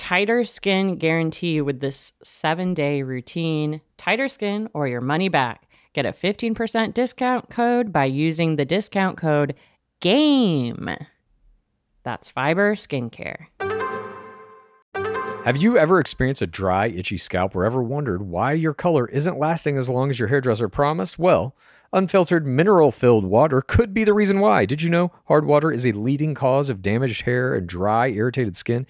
tighter skin guarantee with this seven day routine. Tighter skin or your money back. Get a 15% discount code by using the discount code GAME. That's Fiber Skincare. Have you ever experienced a dry, itchy scalp or ever wondered why your color isn't lasting as long as your hairdresser promised? Well, unfiltered mineral filled water could be the reason why. Did you know hard water is a leading cause of damaged hair and dry, irritated skin?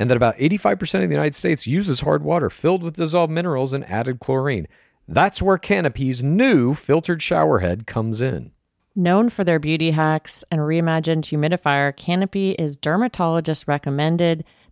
And that about 85% of the United States uses hard water filled with dissolved minerals and added chlorine. That's where Canopy's new filtered shower head comes in. Known for their beauty hacks and reimagined humidifier, Canopy is dermatologist recommended.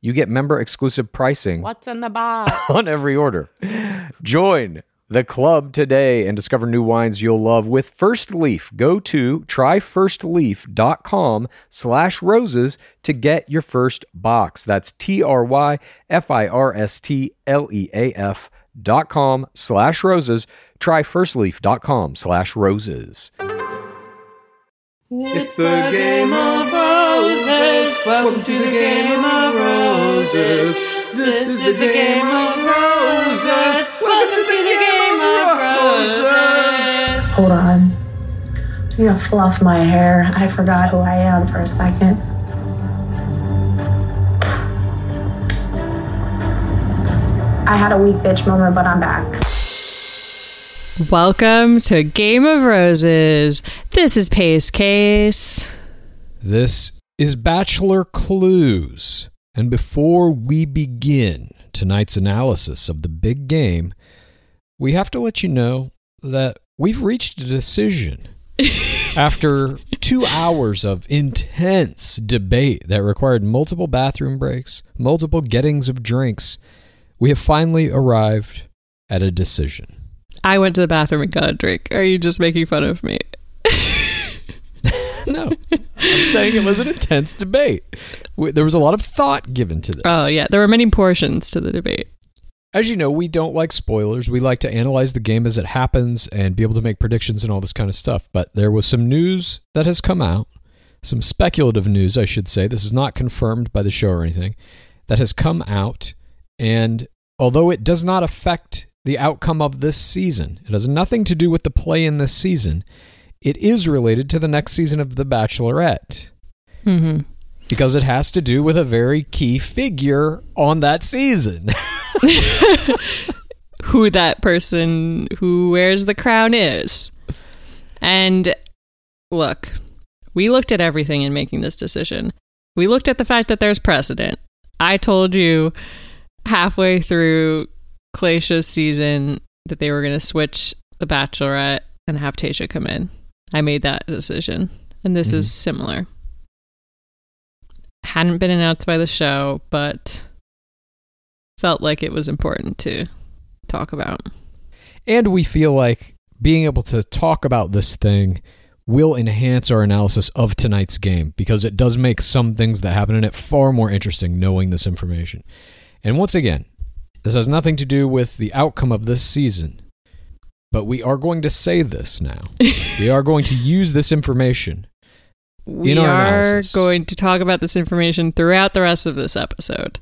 you get member exclusive pricing What's in the box? on every order. Join the club today and discover new wines you'll love with First Leaf. Go to tryfirstleaf.com slash roses to get your first box. That's T-R-Y-F-I-R-S-T-L-E-A-F dot com slash roses. Tryfirstleaf.com slash roses. It's the game of roses. Welcome to the game of roses. This is the game of roses. Welcome to the game of roses. Hold on. I'm gonna fluff my hair. I forgot who I am for a second. I had a weak bitch moment, but I'm back. Welcome to Game of Roses. This is Pace Case. This is Bachelor Clues. And before we begin tonight's analysis of the big game, we have to let you know that we've reached a decision after two hours of intense debate that required multiple bathroom breaks, multiple gettings of drinks. We have finally arrived at a decision. I went to the bathroom and got a drink. Are you just making fun of me? No, I'm saying it was an intense debate. There was a lot of thought given to this. Oh, yeah. There were many portions to the debate. As you know, we don't like spoilers. We like to analyze the game as it happens and be able to make predictions and all this kind of stuff. But there was some news that has come out, some speculative news, I should say. This is not confirmed by the show or anything, that has come out. And although it does not affect the outcome of this season, it has nothing to do with the play in this season. It is related to the next season of The Bachelorette hmm because it has to do with a very key figure on that season. Who that person who wears the crown is. And look, we looked at everything in making this decision. We looked at the fact that there's precedent. I told you halfway through Glacia's season that they were going to switch the Bachelorette and have Tayshia come in. I made that decision. And this is mm-hmm. similar. Hadn't been announced by the show, but felt like it was important to talk about. and we feel like being able to talk about this thing will enhance our analysis of tonight's game because it does make some things that happen in it far more interesting knowing this information. And once again, this has nothing to do with the outcome of this season, but we are going to say this now. we are going to use this information. We our are analysis. going to talk about this information throughout the rest of this episode.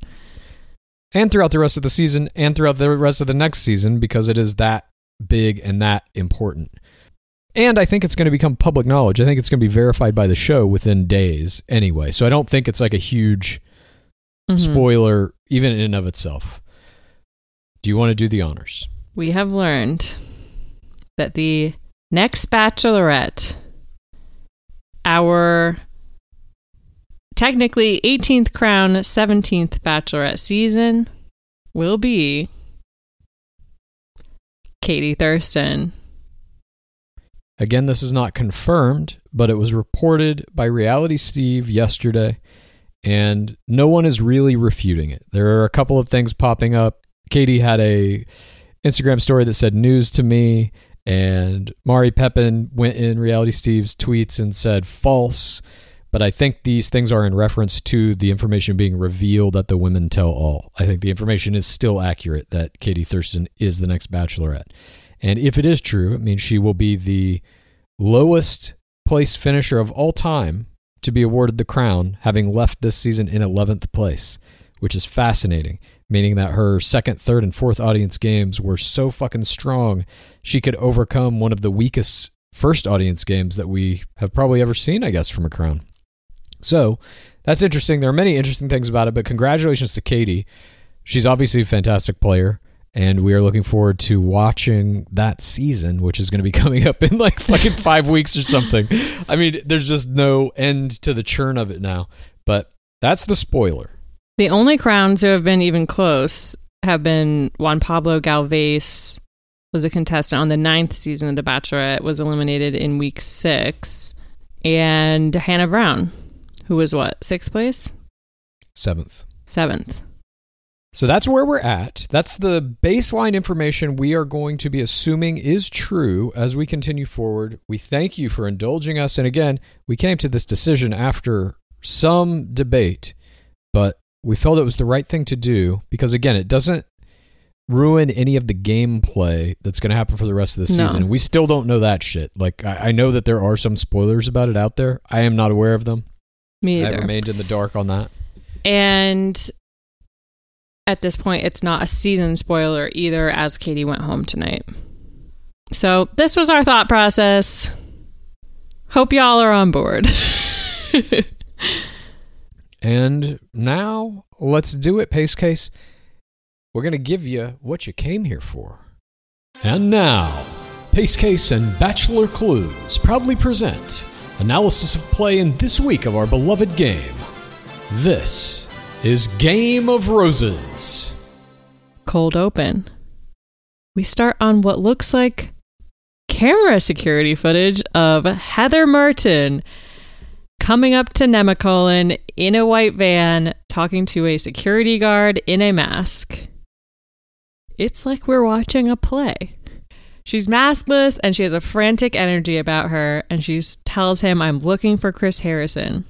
and throughout the rest of the season and throughout the rest of the next season because it is that big and that important. And I think it's going to become public knowledge. I think it's going to be verified by the show within days anyway. So I don't think it's like a huge Mhm. spoiler even in and of itself. Do you want to do the honors? We have learned that the next Bachelorette, our technically 18th crown, 17th Bachelorette season, will be Katie Thurston. Again, this is not confirmed, but it was reported by Reality Steve yesterday, and no one is really refuting it. There are a couple of things popping up. Katie had a Instagram story that said news to me, and Mari Pepin went in Reality Steve's tweets and said false. But I think these things are in reference to the information being revealed at the Women Tell All. I think the information is still accurate that Katie Thurston is the next Bachelorette. And if it is true, it means she will be the lowest place finisher of all time to be awarded the crown, having left this season in 11th place, which is fascinating, meaning that her second, third, and fourth audience games were so fucking strong, she could overcome one of the weakest first audience games that we have probably ever seen, I guess, from a crown. So that's interesting. There are many interesting things about it, but congratulations to Katie. She's obviously a fantastic player and we are looking forward to watching that season, which is going to be coming up in like fucking five weeks or something. I mean, there's just no end to the churn of it now. But that's the spoiler. The only crowns who have been even close have been Juan Pablo Galavis, was a contestant on the ninth season of The Bachelorette, was eliminated in week six, and Hannah Brown, who was what, sixth place? Seventh. Seventh. So that's where we're at. That's the baseline information we are going to be assuming is true as we continue forward. We thank you for indulging us. And again, we came to this decision after some debate, but we felt it was the right thing to do because, again, it doesn't ruin any of the gameplay that's going to happen for the rest of the No. season. We still don't know that shit. Like, I, I know that there are some spoilers about it out there. I am not aware of them. Me either. I remained in the dark on that. And at this point, it's not a season spoiler either, as Katie went home tonight. So, this was our thought process. Hope y'all are on board. And now let's do it, Pace Case. We're going to give you what you came here for. And now, Pace Case and Bachelor Clues proudly present analysis of play in this week of our beloved game. This is Game of Roses. Cold open. we start on what looks like camera security footage of Heather Martin coming up to Nemacolin in a white van talking to a security guard in a mask. It's like we're watching a play. She's maskless and she has a frantic energy about her, and she tells him, I'm looking for Chris Harrison.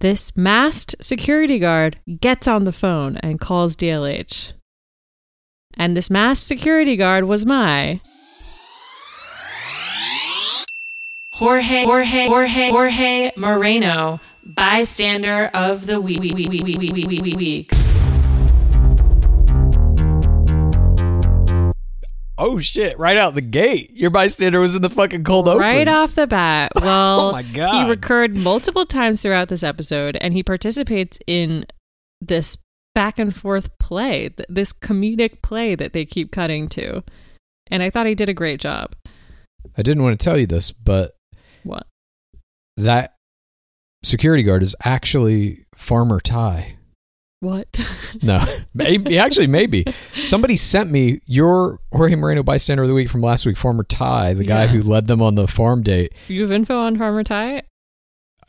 This masked security guard gets on the phone and calls DLH. And this masked security guard was my Jorge, Jorge, Jorge, Jorge Moreno, bystander of the week. week. Oh shit! Right out the gate, your bystander was in the fucking cold open. Right off the bat. Oh well, Oh my God. he recurred multiple times throughout this episode, and he participates in this back and forth play, th- this comedic play that they keep cutting to. And I thought he did a great job. I didn't want to tell you this, but What? that security guard is actually Farmer Ty. What? No, maybe actually maybe somebody sent me your Jorge Moreno bystander of the week from last week, Farmer Ty, the guy Yeah. who led them on the farm date. you have info on Farmer Ty?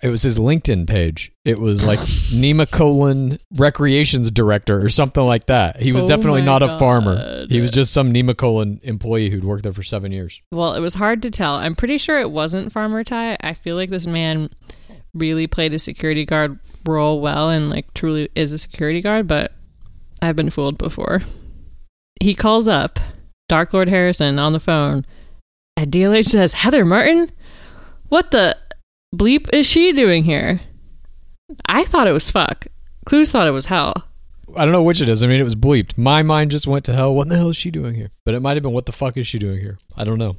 It was his LinkedIn page. It was like Nemacolin recreations director or something like that. He was Oh definitely not a farmer. He was just some Nemacolin employee who'd worked there for seven years. Well, it was hard to tell. I'm pretty sure it wasn't Farmer Ty. I feel like this man really played a security guard role well and like truly is a security guard, but I've been fooled before. He calls up Dark Lord Harrison on the phone. And DLH says, Heather Martin? What the bleep is she doing here? I thought it was fuck. Clues thought it was hell. I don't know which it is. I mean, it was bleeped. My mind just went to hell. What the hell is she doing here? But it might have been, what the fuck is she doing here? I don't know.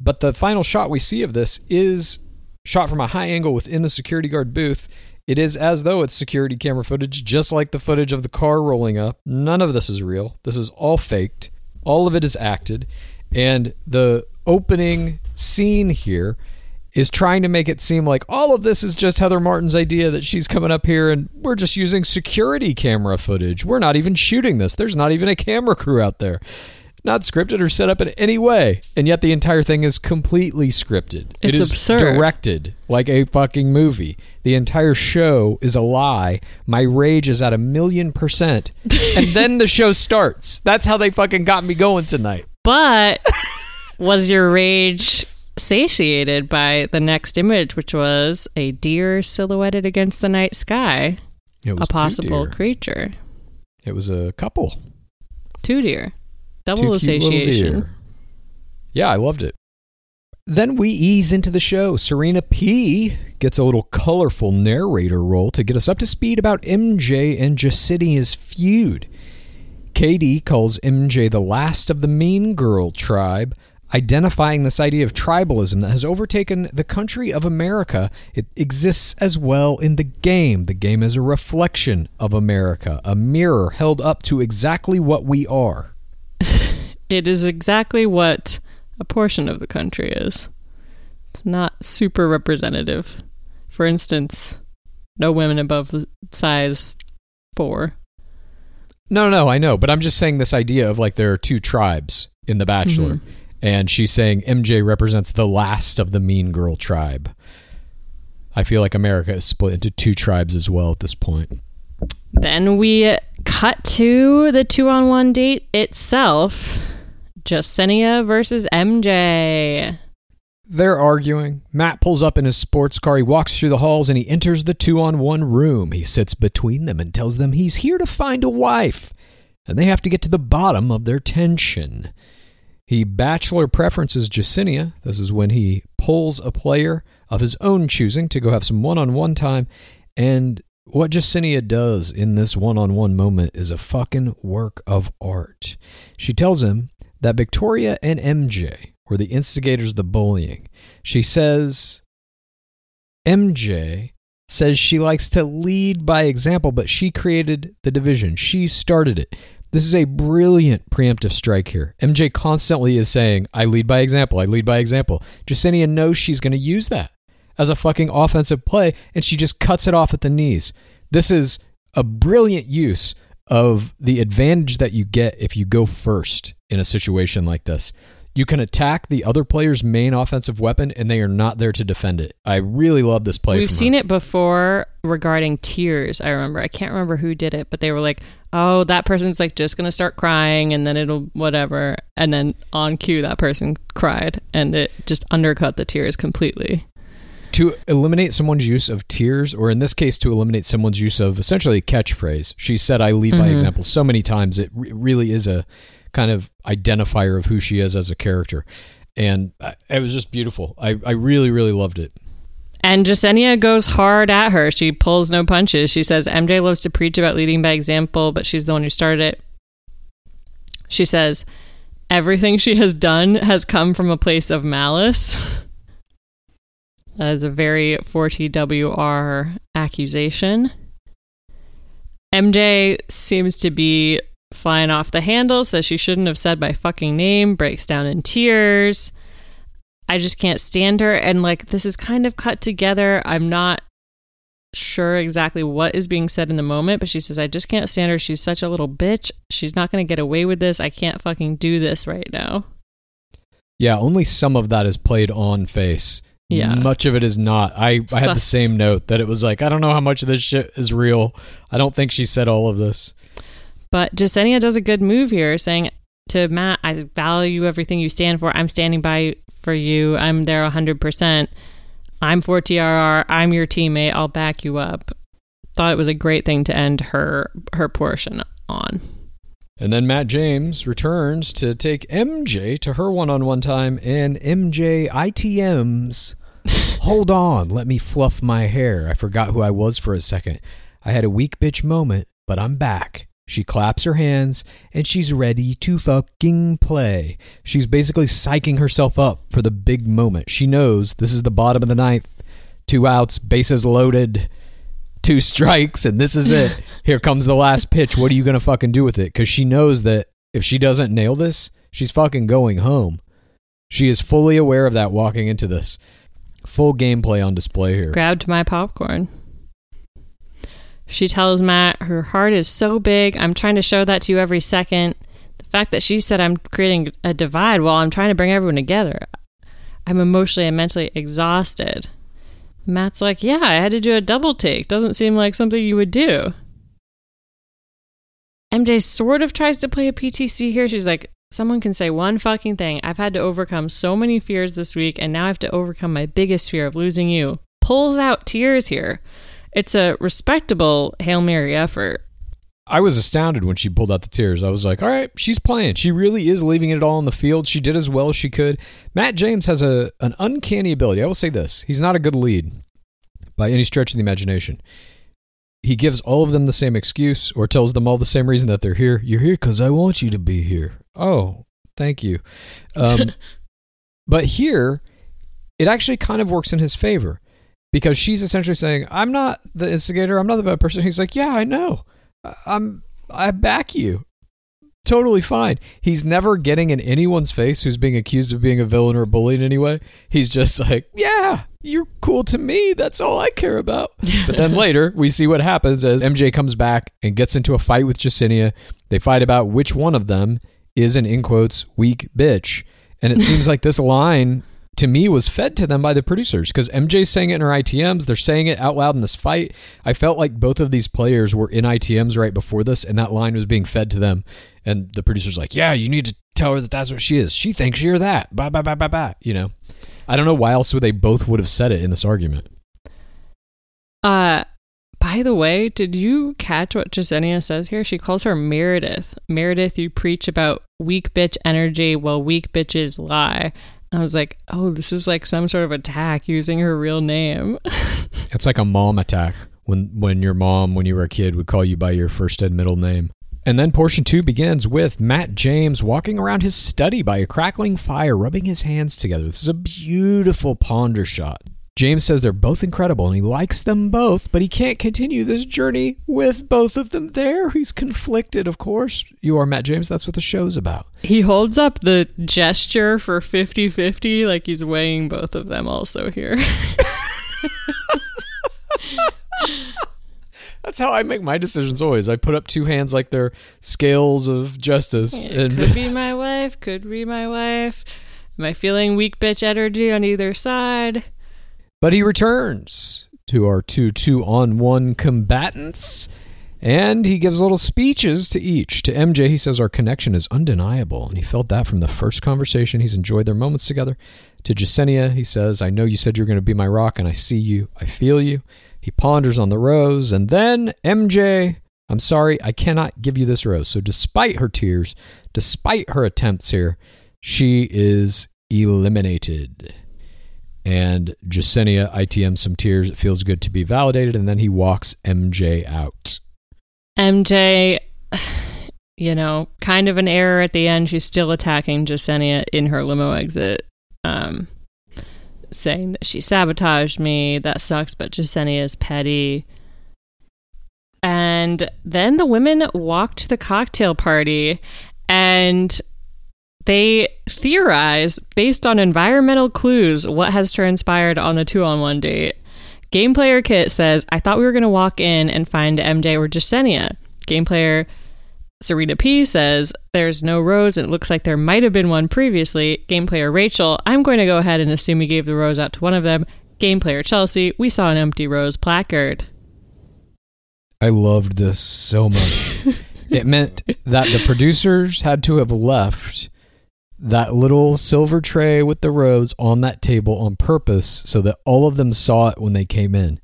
But the final shot we see of this is shot from a high angle within the security guard booth. It is as though it's security camera footage, just like the footage of the car rolling up. None of this is real. This is all faked. All of it is acted. And the opening scene here is trying to make it seem like all of this is just Heather Martin's idea that she's coming up here and we're just using security camera footage. We're not even shooting this. There's not even a camera crew out there. Not scripted or set up in any way. And yet the entire thing is completely scripted. it It's absurd. directed like a fucking movie. The entire show is a lie. My rage is at a million percent. and then the show starts. That's how they fucking got me going tonight. But was your rage satiated by the next image, which was a deer silhouetted against the night sky? It A possible creature. It was a couple. Two deer. Double Two satiation. deer. Yeah, I loved it. Then we ease into the show. Serena P gets a little colorful narrator role to get us up to speed about MJ and Jasenia's feud. Katie calls MJ the last of the mean girl tribe, identifying this idea of tribalism that has overtaken the country of America. It exists as well in the game. The game is a reflection of America, a mirror held up to exactly what we are. It is exactly what a portion of the country is. It's not super representative. For instance, no women above size four. No, no, I know, but I'm just saying this idea of like there are two tribes in The Bachelor, Mhm. And she's saying MJ represents the last of the mean girl tribe. I feel like America is split into two tribes as well at this point. Then we cut to the two on one date itself. Jasenia versus MJ. They're arguing. Matt pulls up in his sports car. He walks through the halls and he enters the two on one room. He sits between them and tells them he's here to find a wife, and they have to get to the bottom of their tension. He bachelor preferences Jasenia. This is when he pulls a player of his own choosing to go have some one on one time. And what Jasenia does in this one on one moment is a fucking work of art. She tells him that Victoria and MJ were the instigators of the bullying. She says MJ says she likes to lead by example, but she created the division. She started it. This is a brilliant preemptive strike here. MJ constantly is saying, I lead by example, I lead by example. Jasenia knows she's going to use that as a fucking offensive play, and she just cuts it off at the knees. This is a brilliant use of the advantage that you get if you go first in a situation like this. You can attack the other player's main offensive weapon, and they are not there to defend it. I really love this play. We've seen it before regarding tears. I remember. I can't remember who did it, but they were like, "Oh, that person's like just gonna start crying, and then it'll whatever." And then on cue, that person cried, and it just undercut the tears completely. to eliminate someone's use of tears, or in this case, to eliminate someone's use of essentially a catchphrase. She said, "I lead by Mhm. example." So many times, it re- really is a kind of identifier of who she is as a character, and uh, it was just beautiful. I, I really, really loved it. And Jasenia goes hard at her. She pulls no punches. She says MJ loves to preach about leading by example, but she's the one who started it. She says everything she has done has come from a place of malice. That is a very 40WR accusation. MJ seems to be flying off the handle, says she shouldn't have said my fucking name, breaks down in tears. I just can't stand her. And like, this is kind of cut together. I'm not sure exactly what is being said in the moment, but she says, I just can't stand her. She's such a little bitch. She's not going to get away with this. I can't fucking do this right now. Yeah, only some of that is played on face. Yeah. Much of it is not. I, I had the same note that it was like, I don't know how much of this shit is real. I don't think she said all of this. But Jasenia does a good move here, saying to Matt, I value everything you stand for. I'm standing by for you. I'm there 100%. I'm for TRR. I'm your teammate. I'll back you up. Thought it was a great thing to end her her portion on. And then Matt James returns to take MJ to her one on one time, and MJ ITMs. Hold on, let me fluff my hair. I forgot who I was for a second. I had a weak bitch moment, but I'm back. She claps her hands and she's ready to fucking play. She's basically psyching herself up for the big moment. She knows this is the bottom of the ninth. Two outs, bases loaded two strikes and this is it. Here comes the last pitch. What are you going to fucking do with it? Cuz she knows that if she doesn't nail this, she's fucking going home. She is fully aware of that walking into this. Full gameplay on display here. Grabbed my popcorn. She tells Matt her heart is so big. I'm trying to show that to you every second. The fact that she said I'm creating a divide while I'm trying to bring everyone together. I'm emotionally and mentally exhausted. Matt's like, Yeah, I had to do a double take. Doesn't seem like something you would do. MJ sort of tries to play a PTC here. She's like, Someone can say one fucking thing. I've had to overcome so many fears this week, and now I have to overcome my biggest fear of losing you. Pulls out tears here. It's a respectable Hail Mary effort. I was astounded when she pulled out the tears. I was like, all right, she's playing. She really is leaving it all on the field. She did as well as she could. Matt James has a an uncanny ability. I will say this. He's not a good lead by any stretch of the imagination. He gives all of them the same excuse or tells them all the same reason that they're here. You're here because I want you to be here. Oh, thank you. Um, but here, it actually kind of works in his favor because she's essentially saying, I'm not the instigator. I'm not the bad person. He's like, Yeah, I know. I'm I back you. Totally fine. He's never getting in anyone's face who's being accused of being a villain or a bully in any way. He's just like, yeah, you're cool to me. That's all I care about. But then later, we see what happens as MJ comes back and gets into a fight with Jasenia. They fight about which one of them is an in quotes weak bitch. And it seems like this line to me was fed to them by the producers because MJ's saying it in her ITMs. They're saying it out loud in this fight. I felt like both of these players were in ITMs right before this, and that line was being fed to them. And the producer's like, "Yeah, you need to tell her that that's what she is. She thinks you're that." Bye bye bye bye bye. You know, I don't know why else would they both would have said it in this argument. Uh, by the way, did you catch what Jasenia says here? She calls her Meredith. Meredith, you preach about weak bitch energy while weak bitches lie. I was like, oh, this is like some sort of attack using her real name. It's like a mom attack when when your mom, when you were a kid, would call you by your first and middle name. And then portion two begins with Matt James walking around his study by a crackling fire, rubbing his hands together. This is a beautiful ponder shot. James says they're both incredible and he likes them both, but he can't continue this journey with both of them there. He's conflicted, of course. You are Matt James. That's what the show's about. he holds up the gesture for 50 50, like he's weighing both of them also here. That's how I make my decisions always. I put up two hands like they're scales of justice. It and could be my wife, could be my wife. Am I feeling weak bitch energy on either side? But he returns to our two two on one combatants. And he gives little speeches to each. To MJ, he says our connection is undeniable, and he felt that from the first conversation. He's enjoyed their moments together. To Jasenia, he says, I know you said you're going to be my rock, and I see you, I feel you. He ponders on the rose, and then MJ, I'm sorry, I cannot give you this rose. So, despite her tears, despite her attempts here, she is eliminated. And Jasenia ITM some tears. It feels good to be validated, and then he walks MJ out. MJ, you know, kind of an error at the end. She's still attacking Jasenia in her limo exit, um, saying that she sabotaged me. That sucks, but Jasenia is petty. And then the women walked to the cocktail party and they theorize based on environmental clues what has transpired on the two on one date. Game player Kit says, I thought we were going to walk in and find MJ or Jasenia. Game player Serena P says, There's no rose and it looks like there might have been one previously. Game player Rachel, I'm going to go ahead and assume he gave the rose out to one of them. Game player Chelsea, we saw an empty rose placard. I loved this so much. it meant that the producers had to have left that little silver tray with the rose on that table on purpose so that all of them saw it when they came in.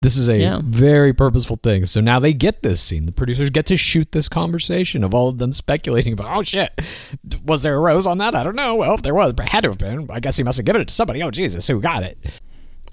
This is a Yeah. very purposeful thing. So now they get this scene. The producers get to shoot this conversation of all of them speculating about, oh shit, was there a rose on that? I don't know. Well, if there was, it had to have been. I guess he must have given it to somebody. Oh Jesus, who got it?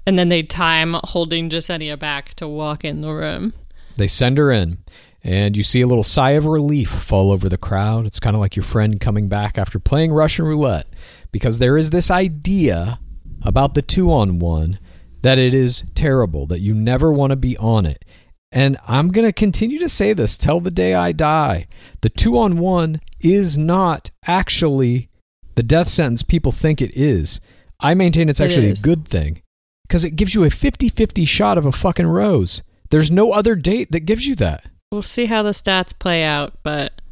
And then they time holding Jasenia back to walk in the room. They send her in, and you see a little sigh of relief fall over the crowd. It's kind of like your friend coming back after playing Russian roulette, because there is this idea about the two on one that it is terrible, that you never want to be on it. And I'm going to continue to say this till the day I die. The two on one is not actually the death sentence people think it is. I maintain it's actually is. a good thing because it gives you a 50 50 shot of a fucking rose. There's no other date that gives you that. We'll see how the stats play out, but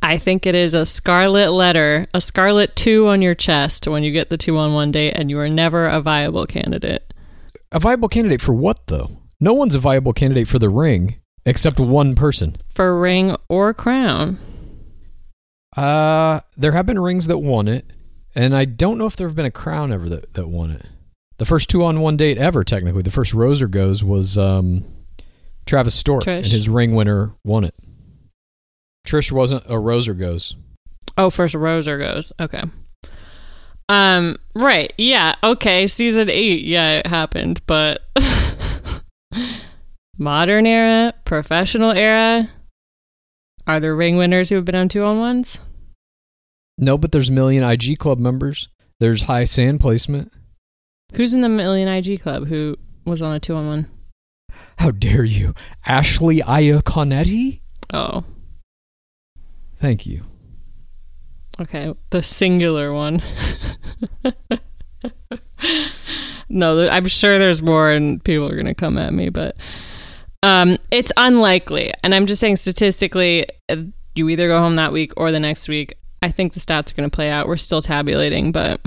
I think it is a scarlet letter, a scarlet two on your chest when you get the two on one date, and you are never a viable candidate. A viable candidate for what, though? No one's a viable candidate for the ring except one person. For ring or crown. Uh, there have been rings that won it, and I don't know if there have been a crown ever that, that won it. The first two on one date ever, technically, the first Roser goes was um, Travis Stork, Trish. and his ring winner won it. Trish wasn't a Roser goes. Oh, first Roser goes. Okay. Um, right. Yeah. Okay. Season eight. Yeah, it happened, but modern era, professional era. Are there ring winners who have been on two on ones? No, but there's million IG club members. There's high sand placement. Who's in the Million IG Club who was on a two on one? How dare you, Ashley Iaconetti? Oh, Thank you. okay. The singular one. no, I'm sure there's more, and people are going to come at me, but um, it's unlikely. And I'm just saying, statistically, uh, you either go home that week or the next week. I think the stats are going to play out. We're still tabulating, but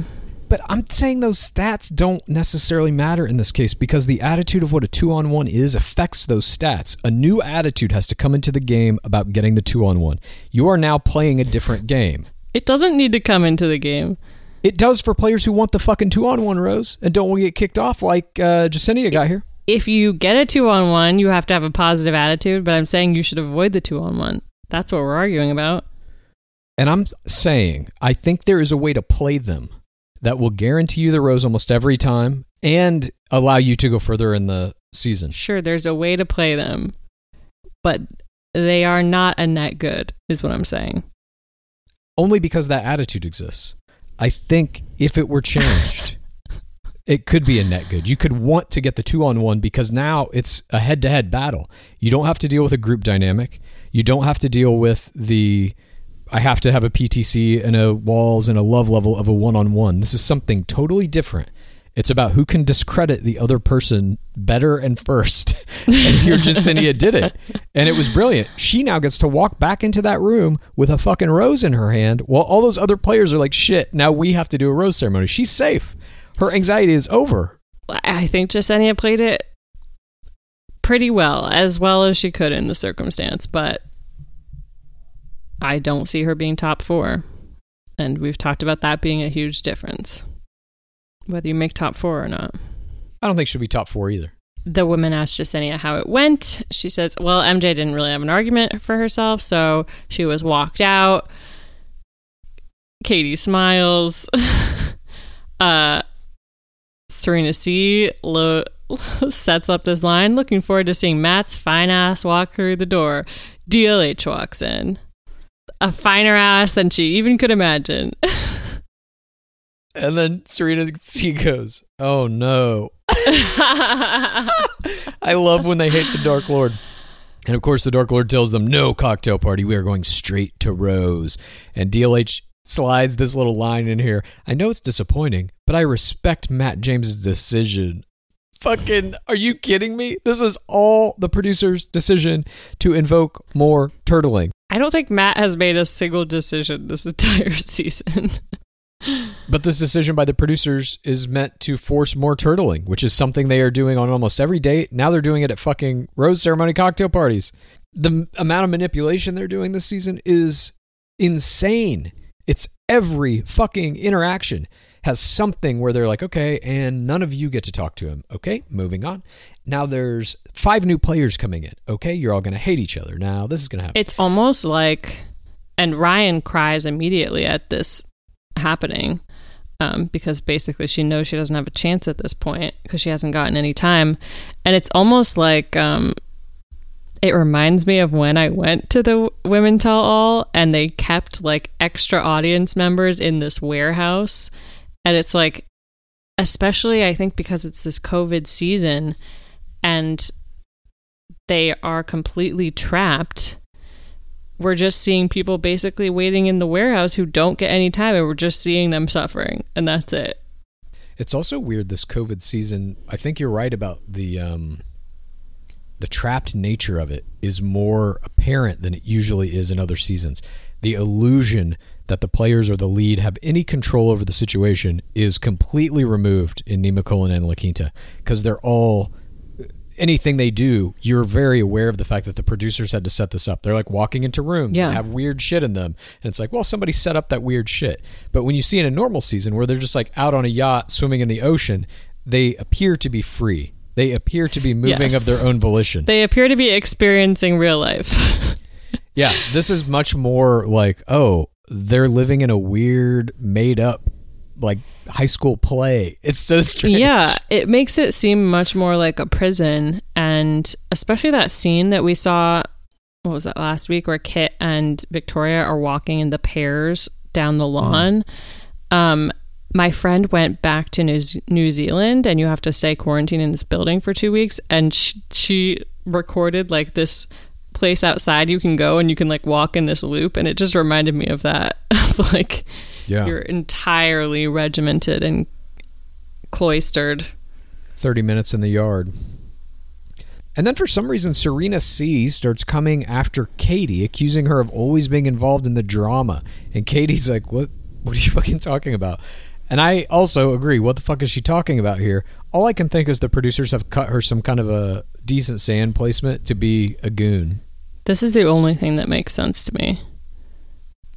But I'm saying those stats don't necessarily matter in this case because the attitude of what a two on one is affects those stats. A new attitude has to come into the game about getting the two on one. You are now playing a different game. it doesn't need to come into the game. It does for players who want the fucking two on one rows and don't want to get kicked off like uh, Jasenia got here. If you get a two on one, you have to have a positive attitude, but I'm saying you should avoid the two on one. That's what we're arguing about. And I'm saying, I think there is a way to play them that will guarantee you the rose almost every time and allow you to go further in the season. Sure, there's a way to play them, but they are not a net good, is what I'm saying. Only because that attitude exists. I think if it were changed, it could be a net good. You could want to get the two on one because now it's a head to head battle. You don't have to deal with a group dynamic. You don't have to deal with the I have to have a PTC and a walls and a love level of a one on one. This is something totally different. It's about who can discredit the other person better and first. and here Jasenia did it. And it was brilliant. She now gets to walk back into that room with a fucking rose in her hand while all those other players are like, shit, now we have to do a rose ceremony. She's safe. Her anxiety is over. I think Jasenia played it pretty well, as well as she could in the circumstance, but I don't see her being top four. And we've talked about that being a huge difference, whether you make top four or not. I don't think she'll be top four either. The woman asked Jasenia how it went. She says, Well, MJ didn't really have an argument for herself, so she was walked out. Katie smiles. uh, Serena C lo- sets up this line. Looking forward to seeing Matt's fine ass walk through the door. DLH walks in. A finer ass than she even could imagine. And then Serena C goes, Oh no. I love when they hate the Dark Lord. And of course, the Dark Lord tells them, No cocktail party. We are going straight to Rose. And DLH slides this little line in here. I know it's disappointing, but I respect Matt James's decision. Fucking, are you kidding me? This is all the producer's decision to invoke more turtling. I don't think Matt has made a single decision this entire season. But this decision by the producers is meant to force more turtling, which is something they are doing on almost every date. Now they're doing it at fucking rose ceremony cocktail parties. The m- amount of manipulation they're doing this season is insane. It's every fucking interaction has something where they're like, okay, and none of you get to talk to him. Okay, moving on. Now there's five new players coming in. Okay, you're all going to hate each other. Now this is going to happen. It's almost like, and Ryan cries immediately at this happening um, because basically she knows she doesn't have a chance at this point because she hasn't gotten any time. And it's almost like um, it reminds me of when I went to the Women Tell All and they kept like extra audience members in this warehouse. And it's like, especially I think because it's this COVID season and they are completely trapped we're just seeing people basically waiting in the warehouse who don't get any time and we're just seeing them suffering and that's it It's also weird this COVID season. I think you're right about the um, the trapped nature of it is more apparent than it usually is in other seasons. The illusion that the players or the lead have any control over the situation is completely removed in Nemacolin and La Quinta because they're all anything they do, you're very aware of the fact that the producers had to set this up. They're like walking into rooms Yeah. that have weird shit in them. And it's like, well, somebody set up that weird shit. But when you see in a normal season where they're just like out on a yacht swimming in the ocean, they appear to be free. They appear to be moving Yes. of their own volition. they appear to be experiencing real life yeah, this is much more like, oh, they're living in a weird, made up, like high school play. It's so strange. yeah it makes it seem much more like a prison. And especially that scene that we saw what was that last week where kit and victoria are walking in the pairs down the lawn. Um my friend went back to new, new zealand and you have to stay quarantined in this building for two weeks. And she, she recorded like this place outside you can go and you can like walk in this loop. And it just reminded me of that of like Yeah. you're entirely regimented and cloistered 30 minutes in the yard. And then for some reason, Serena C starts coming after Katie, accusing her of always being involved in the drama. And Katie's like, What what are you fucking talking about? And I also agree, what the fuck is she talking about here? All I can think is the producers have cut her some kind of a decent sand placement to be a goon. This is the only thing that makes sense to me.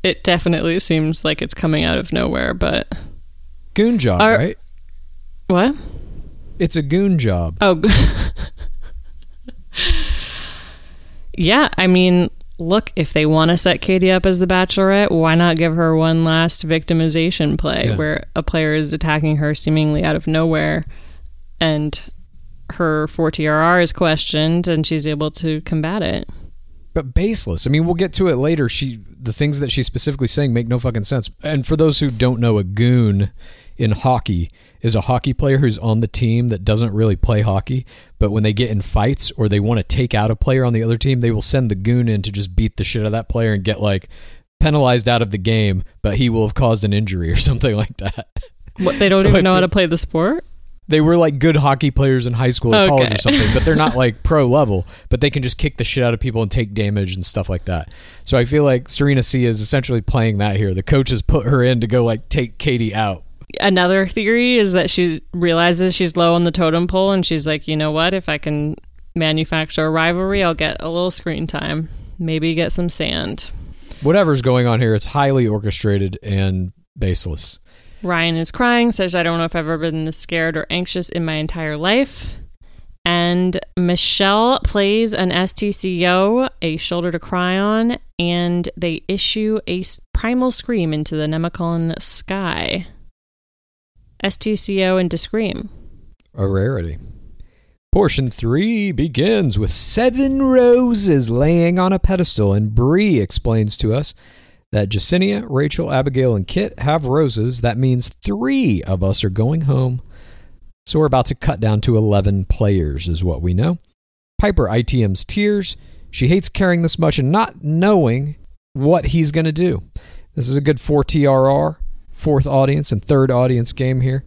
It definitely seems like it's coming out of nowhere, but Goon job, Are- right? what? It's a goon job. Oh, yeah. I mean, look, if they want to set Katie up as the Bachelorette, why not give her one last victimization play Yeah. where a player is attacking her seemingly out of nowhere, and her 4TRR is questioned, and she's able to combat it. But baseless. I mean, we'll get to it later. She the things that she's specifically saying make no fucking sense. And for those who don't know, a goon in hockey is a hockey player who's on the team that doesn't really play hockey, but when they get in fights or they want to take out a player on the other team, they will send the goon in to just beat the shit out of that player and get like penalized out of the game, but he will have caused an injury or something like that. What they don't So even know how to play the sport. They were like good hockey players in high school or college or something, but they're not like pro level. But they can just kick the shit out of people and take damage and stuff like that. So I feel like Serena C is essentially playing that here. The coaches put her in to go like take Katie out. Another theory is that she realizes she's low on the totem pole and she's like, you know what? If I can manufacture a rivalry, I'll get a little screen time. Maybe get some sand. Whatever's going on here, it's highly orchestrated and baseless. Ryan is crying, says, I don't know if I've ever been this scared or anxious in my entire life. And Michelle plays an STCO, a shoulder to cry on, and they issue a primal scream into the Nemacolin sky. STCO and Discream. A rarity. Portion three begins with seven roses laying on a pedestal, and Bree explains to us that Jasenia, Rachel, Abigail, and Kit have roses. That means three of us are going home. So we're about to cut down to 11 players, is what we know. Piper ITM's tears. She hates carrying this much and not knowing what he's going to do. This is a good 4 TRR, fourth audience and third audience game here.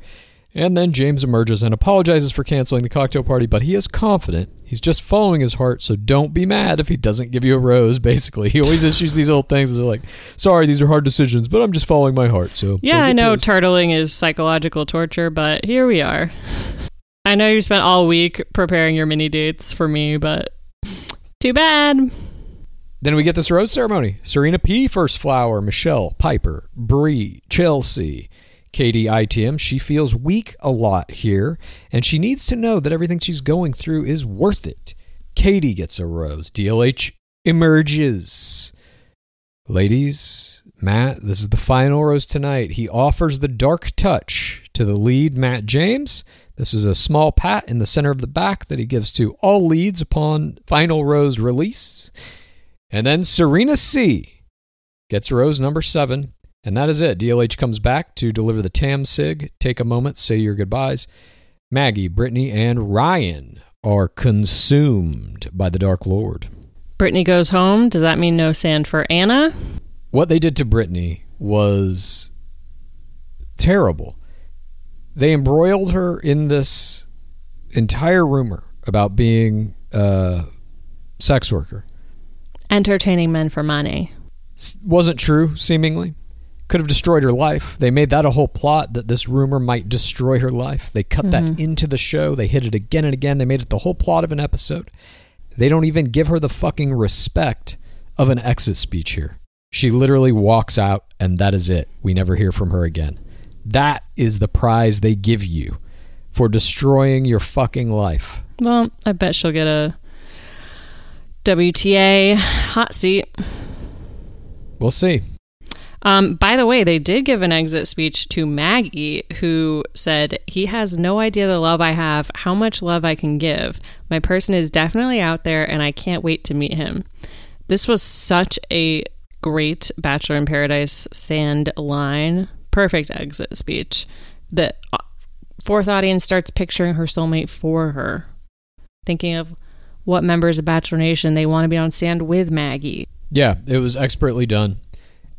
And then James emerges and apologizes for canceling the cocktail party, but he is confident. He's just following his heart, so don't be mad if he doesn't give you a rose, basically. He always issues these little things that are like, sorry, these are hard decisions, but I'm just following my heart. So Yeah, I know pissed." turtling is psychological torture, but here we are. I know you spent all week preparing your mini dates for me, but too bad. Then we get this rose ceremony. Serena P, first flower, Michelle, Piper, Bree, Chelsea, Katie ITM. She feels weak a lot here, and she needs to know that everything she's going through is worth it. Katie gets a rose. DLH emerges. Ladies, Matt, this is the final rose tonight. He offers the dark touch to the lead, Matt James. This is a small pat in the center of the back that he gives to all leads upon final rose release. And then Serena C gets rose number seven. And that is it. DLH comes back to deliver the Tam Sig. Take a moment, say your goodbyes. Maggie, Brittany, and Ryan are consumed by the Dark Lord. Brittany goes home. Does that mean no sand for Anna? What they did to Brittany was terrible. They embroiled her in this entire rumor about being a sex worker. Entertaining men for money. S- wasn't true, seemingly. Could have destroyed her life. They made that a whole plot that this rumor might destroy her life. They cut that mm-hmm. into the show. They hit it again and again. They made it the whole plot of an episode. They don't even give her the fucking respect of an exit speech here. She literally walks out, and that is it. We never hear from her again. That is the prize they give you for destroying your fucking life. Well, I bet she'll get a WTA hot seat. We'll see. Um, by the way, they did give an exit speech to Maggie, who said, He has no idea the love I have, how much love I can give. My person is definitely out there, and I can't wait to meet him. This was such a great Bachelor in Paradise sand line. Perfect exit speech. The uh, fourth audience starts picturing her soulmate for her, thinking of what members of Bachelor Nation they want to be on sand with Maggie. Yeah, it was expertly done.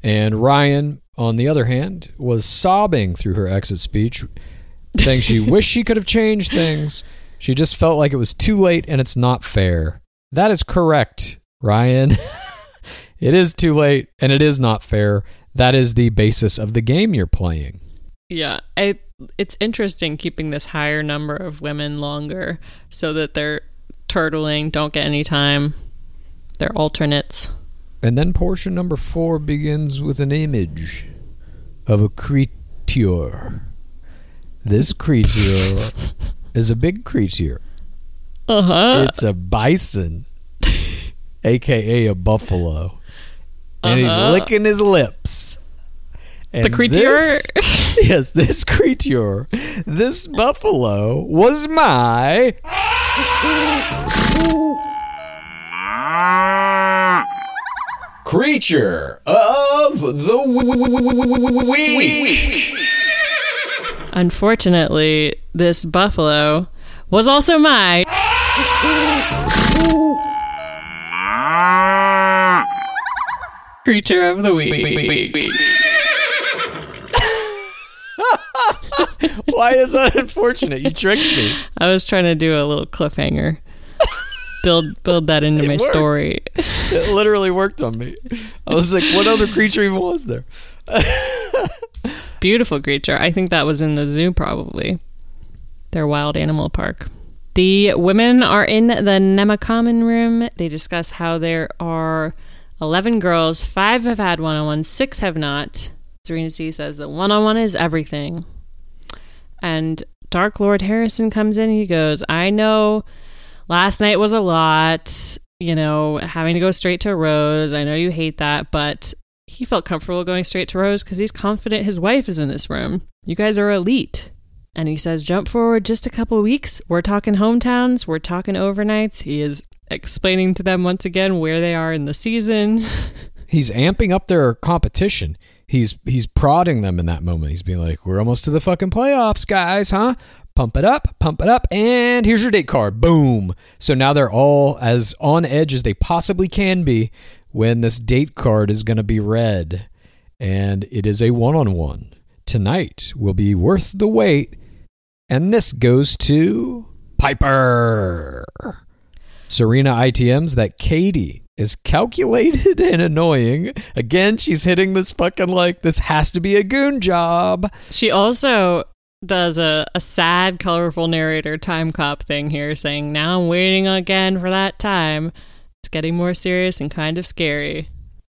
And Ryan, on the other hand, was sobbing through her exit speech, saying she wished she could have changed things. She just felt like it was too late and it's not fair. That is correct, Ryan. it is too late and it is not fair. That is the basis of the game you're playing. Yeah, I, it's interesting keeping this higher number of women longer so that they're turtling, don't get any time. They're alternates. And then portion number four begins with an image of a creature. This creature is a big creature. Uh huh. It's a bison, aka a buffalo, and he's Uh-huh. licking his lips. And The creature? this- yes, this creature, this buffalo was my. Creature of the week. Unfortunately, this buffalo was also my. Creature of the week. Why is that unfortunate? You tricked me. I was trying to do a little cliffhanger. Build build that into It my worked. story. It literally worked on me. I was like, what other creature even was there? Beautiful creature. I think that was in the zoo probably. Their wild animal park. The women are in the Nemacommon room. They discuss how there are 11 girls. Five have had one on one, six have not. Serena C says that one on one is everything. And Dark Lord Harrison comes in. He goes, I know last night was a lot, you know, having to go straight to Rose. I know you hate that, but he felt comfortable going straight to Rose because he's confident his wife is in this room. You guys are elite. And he says, jump forward just a couple weeks. We're talking hometowns. We're talking overnights. He is explaining to them once again where they are in the season. He's amping up their competition. He's he's prodding them in that moment. He's being like, "We're almost to the fucking playoffs, guys, huh? Pump it up, pump it up, and here's your date card. Boom." So now they're all as on edge as they possibly can be when this date card is going to be read, and it is a one-on-one. Tonight will be worth the wait, and this goes to Piper. Serena ITMs that Katie is calculated and annoying. Again, she's hitting this fucking like this has to be a goon job. She also does a, a sad, colorful narrator time cop thing here, saying, Now I'm waiting again for that time. It's getting more serious and kind of scary.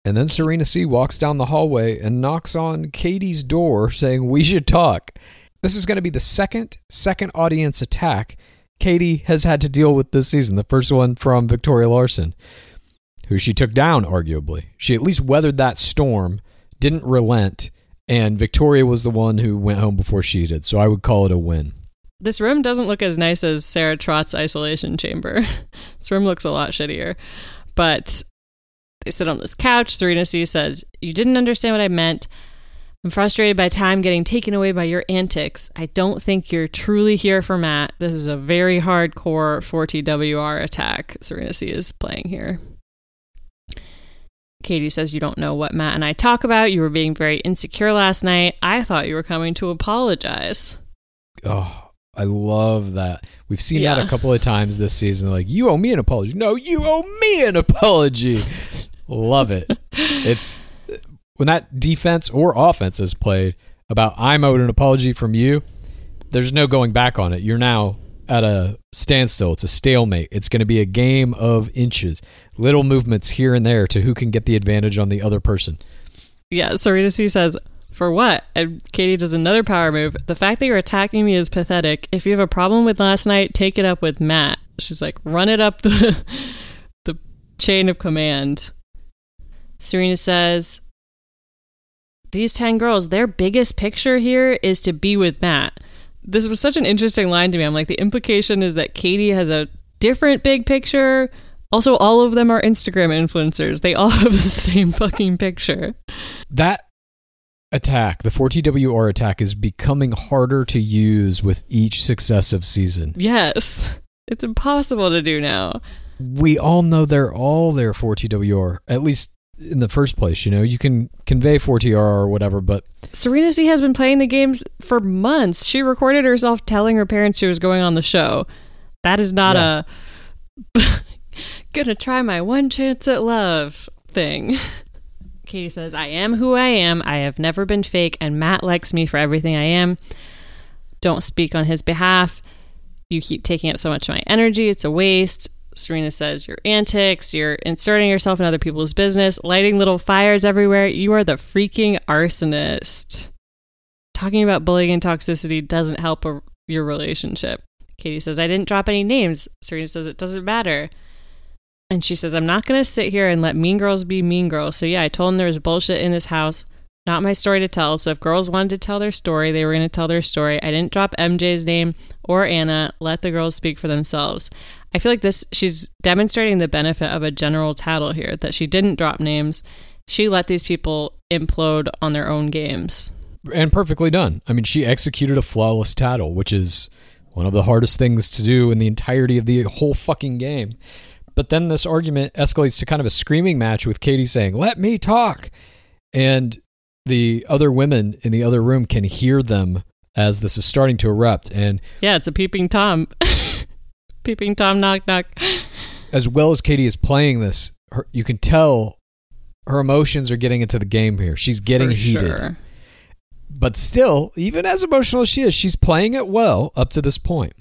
And then Serena C walks down the hallway and knocks on Katie's door saying we should talk. This is going to be the second second audience attack Katie has had to deal with this season. The first one from Victoria Larson, who she took down arguably. She at least weathered that storm, didn't relent, and Victoria was the one who went home before she did. So I would call it a win. This room doesn't look as nice as Sarah Trott's isolation chamber. this room looks a lot shittier. But they sit on this couch. Serena C says, You didn't understand what I meant. I'm frustrated by time getting taken away by your antics. I don't think you're truly here for Matt. This is a very hardcore 4TWR attack Serena C is playing here. Katie says, You don't know what Matt and I talk about. You were being very insecure last night. I thought you were coming to apologize. Oh, I love that. We've seen that a couple of times this season. Like, you owe me an apology. No, you owe me an apology. love it. It's when that defense or offense is played about I'm owed an apology from you, there's no going back on it. You're now at a standstill. It's a stalemate. It's going to be a game of inches, little movements here and there to who can get the advantage on the other person. Yeah, Serena C says, For what? And Katie does another power move. The fact that you're attacking me is pathetic. If you have a problem with last night, take it up with Matt. She's like, run it up the the chain of command. Serena says, These 10 girls, their biggest picture here is to be with Matt. This was such an interesting line to me. I'm like, the implication is that Katie has a different big picture. Also, all of them are Instagram influencers. They all have the same fucking picture. that attack, the 4TWR attack, is becoming harder to use with each successive season. Yes. It's impossible to do now. We all know they're all there 4TWR, at least in the first place. You know, you can convey 4TR or whatever, but Serena C has been playing the games for months. She recorded herself telling her parents she was going on the show. That is not a gonna try my one chance at love thing. Katie says, I am who I am. I have never been fake, and Matt likes me for everything I am. Don't speak on his behalf. You keep taking up so much of my energy. It's a waste. Serena says, Your antics, you're inserting yourself in other people's business, lighting little fires everywhere. You are the freaking arsonist. Talking about bullying and toxicity doesn't help a, your relationship. Katie says, I didn't drop any names. Serena says, It doesn't matter. And she says, I'm not going to sit here and let mean girls be mean girls. So, yeah, I told them there was bullshit in this house. Not my story to tell. So, if girls wanted to tell their story, they were going to tell their story. I didn't drop MJ's name or Anna. Let the girls speak for themselves. I feel like this, she's demonstrating the benefit of a general tattle here that she didn't drop names. She let these people implode on their own games. and perfectly done. I mean, she executed a flawless tattle, which is one of the hardest things to do in the entirety of the whole fucking game. But then this argument escalates to kind of a screaming match with Katie saying, "Let me talk," and the other women in the other room can hear them as this is starting to erupt. And Yeah, it's a peeping Tom. peeping Tom knock knock. as well as Katie is playing this, her, you can tell her emotions are getting into the game here. She's getting For heated. sure. But still, even as emotional as she is, she's playing it well up to this point.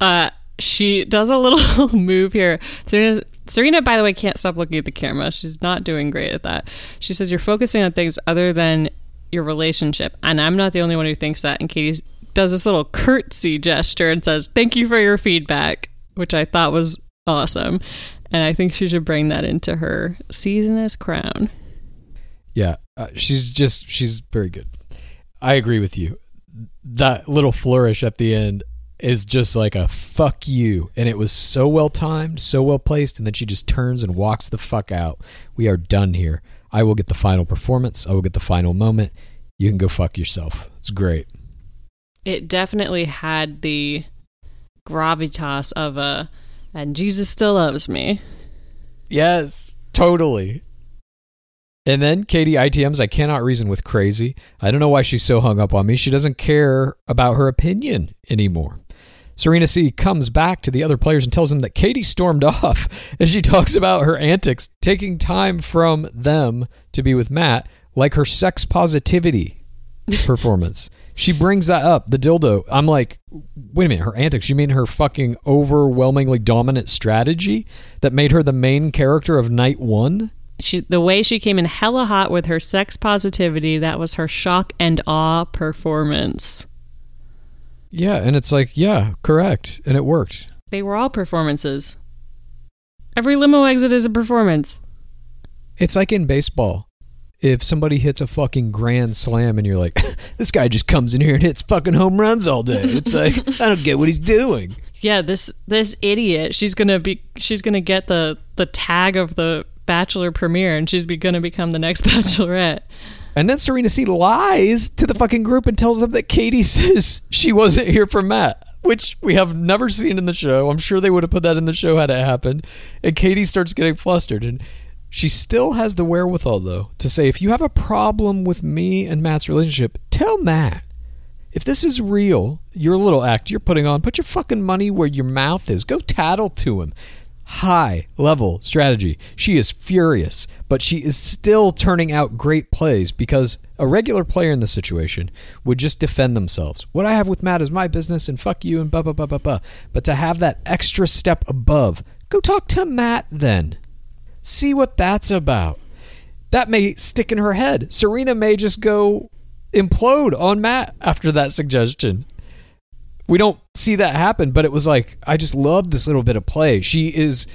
Uh, she does a little move here. Serena, Serena, by the way, can't stop looking at the camera. She's not doing great at that. She says you're focusing on things other than your relationship, and I'm not the only one who thinks that. And Katie does this little curtsy gesture and says, "Thank you for your feedback," which I thought was awesome. And I think she should bring that into her season as crown. Yeah, uh, she's just she's very good. I agree with you. That little flourish at the end is just like a fuck you, and it was so well timed, so well placed, and then she just turns and walks the fuck out. We are done here. I will get the final performance. I will get the final moment. You can go fuck yourself. It's great. It definitely had the gravitas of a, and Jesus still loves me. Yes, totally. And then Katie ITMs, I cannot reason with crazy. I don't know why she's so hung up on me. She doesn't care about her opinion anymore. Serena C comes back to the other players and tells them that Katie stormed off and she talks about her antics, taking time from them to be with Matt, like her sex positivity performance. She brings that up, the dildo. I'm like, wait a minute, her antics. You mean her fucking overwhelmingly dominant strategy that made her the main character of night one? She, the way she came in hella hot with her sex positivity, that was her shock and awe performance. Yeah, and it's like, yeah, correct. And it worked. They were all performances. Every limo exit is a performance. It's like in baseball. If somebody hits a fucking grand slam and you're like, this guy just comes in here and hits fucking home runs all day. It's like, I don't get what he's doing. Yeah, this this idiot, she's gonna be she's gonna get the the tag of the bachelor premiere and she's be, gonna become the next bachelorette. And then Serena C lies to the fucking group and tells them that Katie says she wasn't here for Matt, which we have never seen in the show. I'm sure they would have put that in the show had it happened. And Katie starts getting flustered. And she still has the wherewithal, though, to say, if you have a problem with me and Matt's relationship, tell Matt. If this is real, your little act you're putting on, put your fucking money where your mouth is. Go tattle to him high level strategy. She is furious, but she is still turning out great plays because a regular player in this situation would just defend themselves. What I have with Matt is my business and fuck you and blah blah blah blah blah. But to have that extra step above, go talk to Matt then. See what that's about. That may stick in her head. Serena may just go implode on Matt after that suggestion we don't see that happen, but it was like I just loved this little bit of play. She is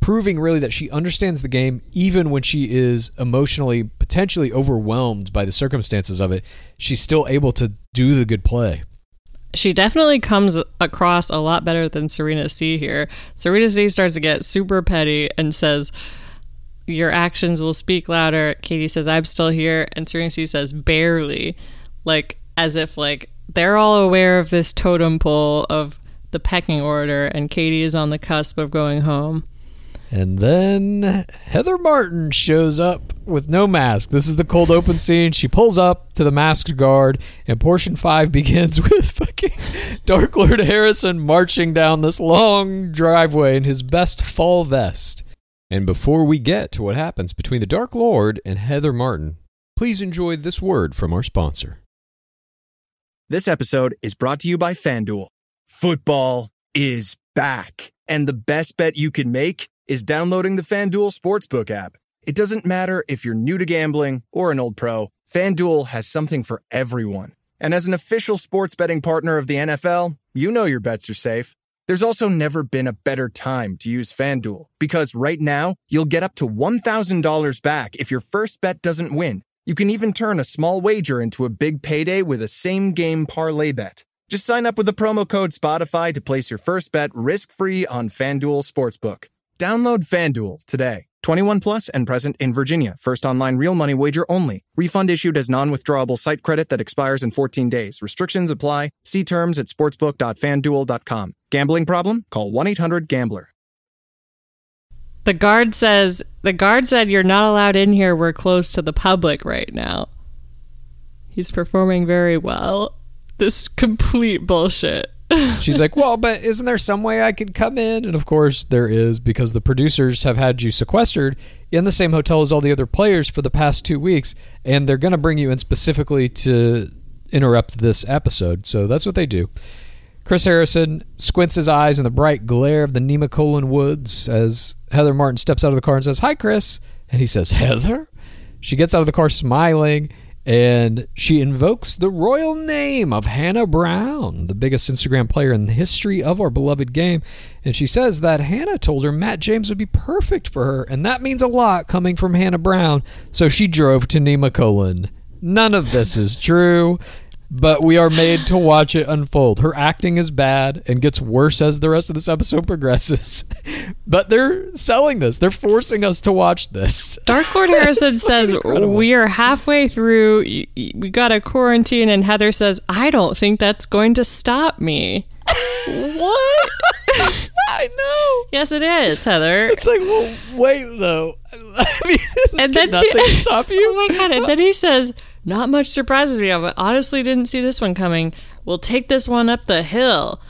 proving really that she understands the game even when she is emotionally potentially overwhelmed by the circumstances of it. She's still able to do the good play. She definitely comes across a lot better than Serena C here. Serena C starts to get super petty and says, Your actions will speak louder. Katie says, I'm still here. And Serena C says, Barely. Like, as if, like, they're all aware of this totem pole of the pecking order, and Katie is on the cusp of going home. And then Heather Martin shows up with no mask. This is the cold open scene. She pulls up to the masked guard, and portion five begins with fucking Dark Lord Harrison marching down this long driveway in his best fall vest. And before we get to what happens between the Dark Lord and Heather Martin, please enjoy this word from our sponsor. This episode is brought to you by FanDuel. Football is back. And the best bet you can make is downloading the FanDuel Sportsbook app. It doesn't matter if you're new to gambling or an old pro, FanDuel has something for everyone. And as an official sports betting partner of the NFL, you know your bets are safe. There's also never been a better time to use FanDuel because right now you'll get up to $1,000 back if your first bet doesn't win. You can even turn a small wager into a big payday with a same game parlay bet. Just sign up with the promo code Spotify to place your first bet risk free on FanDuel Sportsbook. Download FanDuel today. 21 plus and present in Virginia. First online real money wager only. Refund issued as non withdrawable site credit that expires in 14 days. Restrictions apply. See terms at sportsbook.fanduel.com. Gambling problem? Call 1 800 Gambler. The guard says, The guard said you're not allowed in here. We're closed to the public right now. He's performing very well. this complete bullshit. She's like, well, but isn't there some way I could come in? And of course, there is because the producers have had you sequestered in the same hotel as all the other players for the past two weeks, and they're going to bring you in specifically to interrupt this episode. So that's what they do. Chris Harrison squints his eyes in the bright glare of the Nemacolin woods as Heather Martin steps out of the car and says, Hi, Chris. And he says, Heather? She gets out of the car smiling and she invokes the royal name of Hannah Brown, the biggest Instagram player in the history of our beloved game. And she says that Hannah told her Matt James would be perfect for her, and that means a lot coming from Hannah Brown. So she drove to Nemacolin. None of this is true but we are made to watch it unfold. Her acting is bad and gets worse as the rest of this episode progresses. but they're selling this. They're forcing us to watch this. Dark Lord Harrison says incredible. we are halfway through. We got a quarantine, and Heather says, "I don't think that's going to stop me." what? I know. Yes, it is, Heather. It's like, well, wait though. I mean, And then nothing stop oh you. Oh my god! And then he says, "Not much surprises me. I honestly didn't see this one coming. We'll take this one up the hill.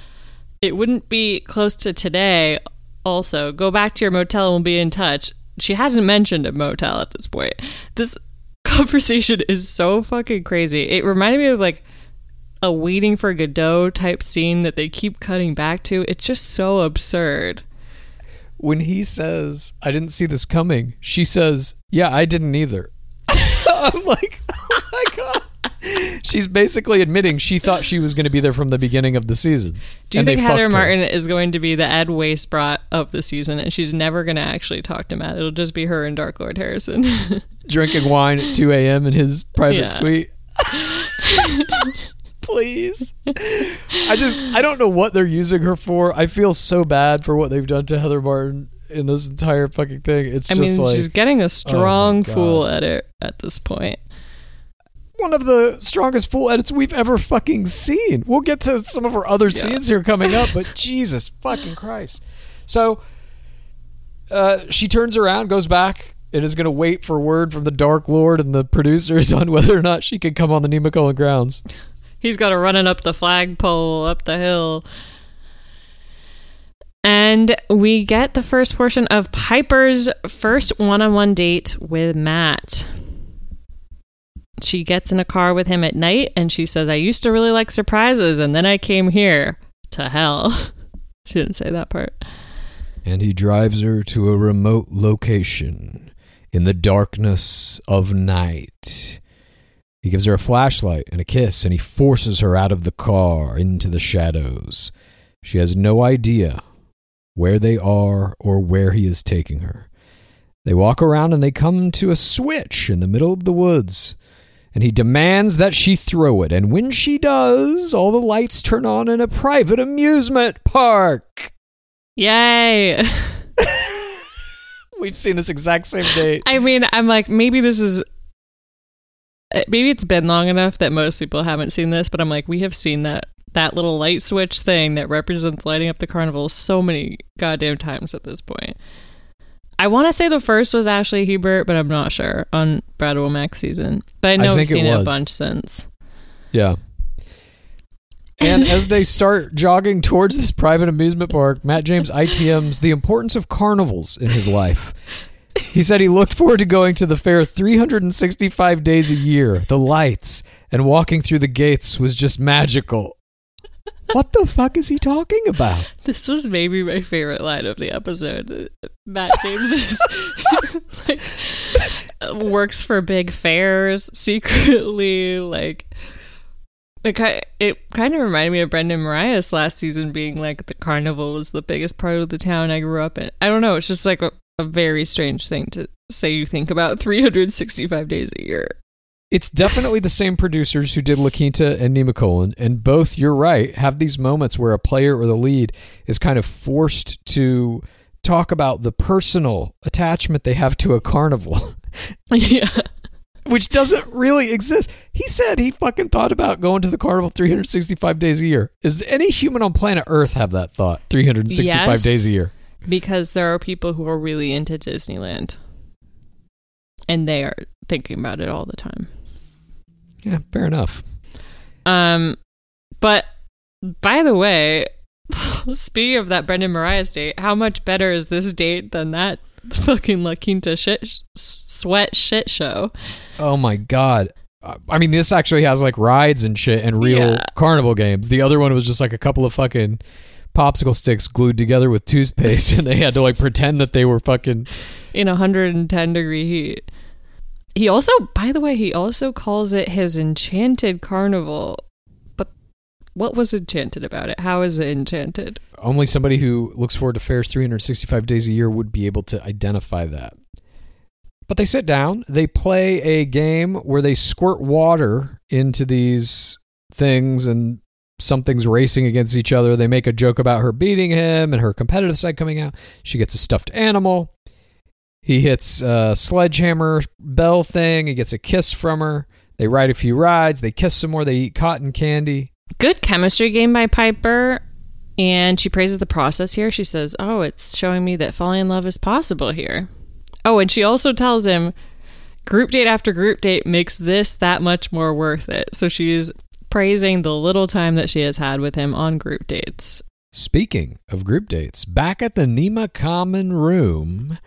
It wouldn't be close to today. Also, go back to your motel and we'll be in touch." She hasn't mentioned a motel at this point. This conversation is so fucking crazy. It reminded me of like a waiting for Godot type scene that they keep cutting back to. It's just so absurd. When he says, "I didn't see this coming," she says, "Yeah, I didn't either." I'm like, oh my god. She's basically admitting she thought she was going to be there from the beginning of the season. Do you think Heather fucked her. Martin is going to be the Ed Wastebrat of the season, and she's never going to actually talk to Matt? It'll just be her and Dark Lord Harrison. drinking wine at 2 a.m. in his private Yeah. suite. Please. I just, I don't know what they're using her for. I feel so bad for what they've done to Heather Martin in this entire fucking thing. It's I just mean, like she's getting a strong God. fool at it at this point. one of the strongest fool edits we've ever fucking seen. We'll get to some of her other scenes here coming up, but Jesus fucking Christ. So uh, she turns around, goes back, and is going to wait for word from the Dark Lord and the producers on whether or not she can come on the Nemacolin grounds. He's got her running up the flagpole, up the hill. And we get the first portion of Piper's first one on one date with Matt. She gets in a car with him at night and she says, I used to really like surprises and then I came here to hell. she didn't say that part. And he drives her to a remote location in the darkness of night. He gives her a flashlight and a kiss, and he forces her out of the car into the shadows. She has no idea where they are or where he is taking her. They walk around and they come to a switch in the middle of the woods. And he demands that she throw it. And when she does, all the lights turn on in a private amusement park. Yay! We've seen this exact same date. I mean, I'm like, maybe this is. Maybe it's been long enough that most people haven't seen this, but I'm like, we have seen that that little light switch thing that represents lighting up the carnival so many goddamn times at this point. I want to say the first was Ashley Hebert, but I'm not sure on Brad Womack's season. But I know think we've seen it, a bunch since. Yeah. And as they start jogging towards this private amusement park, Matt James ITMs the importance of carnivals in his life. He said he looked forward to going to the fair 365 days a year. The lights and walking through the gates was just magical. What the fuck is he talking about? This was maybe my favorite line of the episode. Matt James is like works for big fairs secretly. Like it, it kind of reminded me of Brendan Morais last season being like the carnival was the biggest part of the town I grew up in. I don't know. It's just like a, a very strange thing to say. You think about 365 days a year. It's definitely the same producers who did La Quinta and Nemacolin, and both, you're right, have these moments where a player or the lead is kind of forced to talk about the personal attachment they have to a carnival, yeah. which doesn't really exist. He said he fucking thought about going to the carnival 365 days a year. Does any human on planet Earth have that thought 365 Yes. days a year? because there are people who are really into Disneyland. And they are thinking about it all the time. Yeah, fair enough. Um But by the way, speaking of that Brendan Morais's date, how much better is this date than that fucking La Quinta shit sweat shit show? Oh my god. Uh, I mean, this actually has like rides and shit and real Yeah. carnival games. The other one was just like a couple of fucking popsicle sticks glued together with toothpaste, and they had to like pretend that they were fucking. in 110 degree heat. He also, by the way, he also calls it his enchanted carnival. But what was enchanted about it? How is it enchanted? Only somebody who looks forward to fairs 365 days a year would be able to identify that. But they sit down, they play a game where they squirt water into these things and something's racing against each other. They make a joke about her beating him and her competitive side coming out. She gets a stuffed animal. He hits a sledgehammer bell thing. He gets a kiss from her. They ride a few rides. They kiss some more. They eat cotton candy. Good chemistry game by Piper. And she praises the process here. She says, Oh, it's showing me that falling in love is possible here. Oh, and she also tells him group date after group date makes this that much more worth it. So she's praising the little time that she has had with him on group dates. Speaking of group dates, back at the Nema Common Room,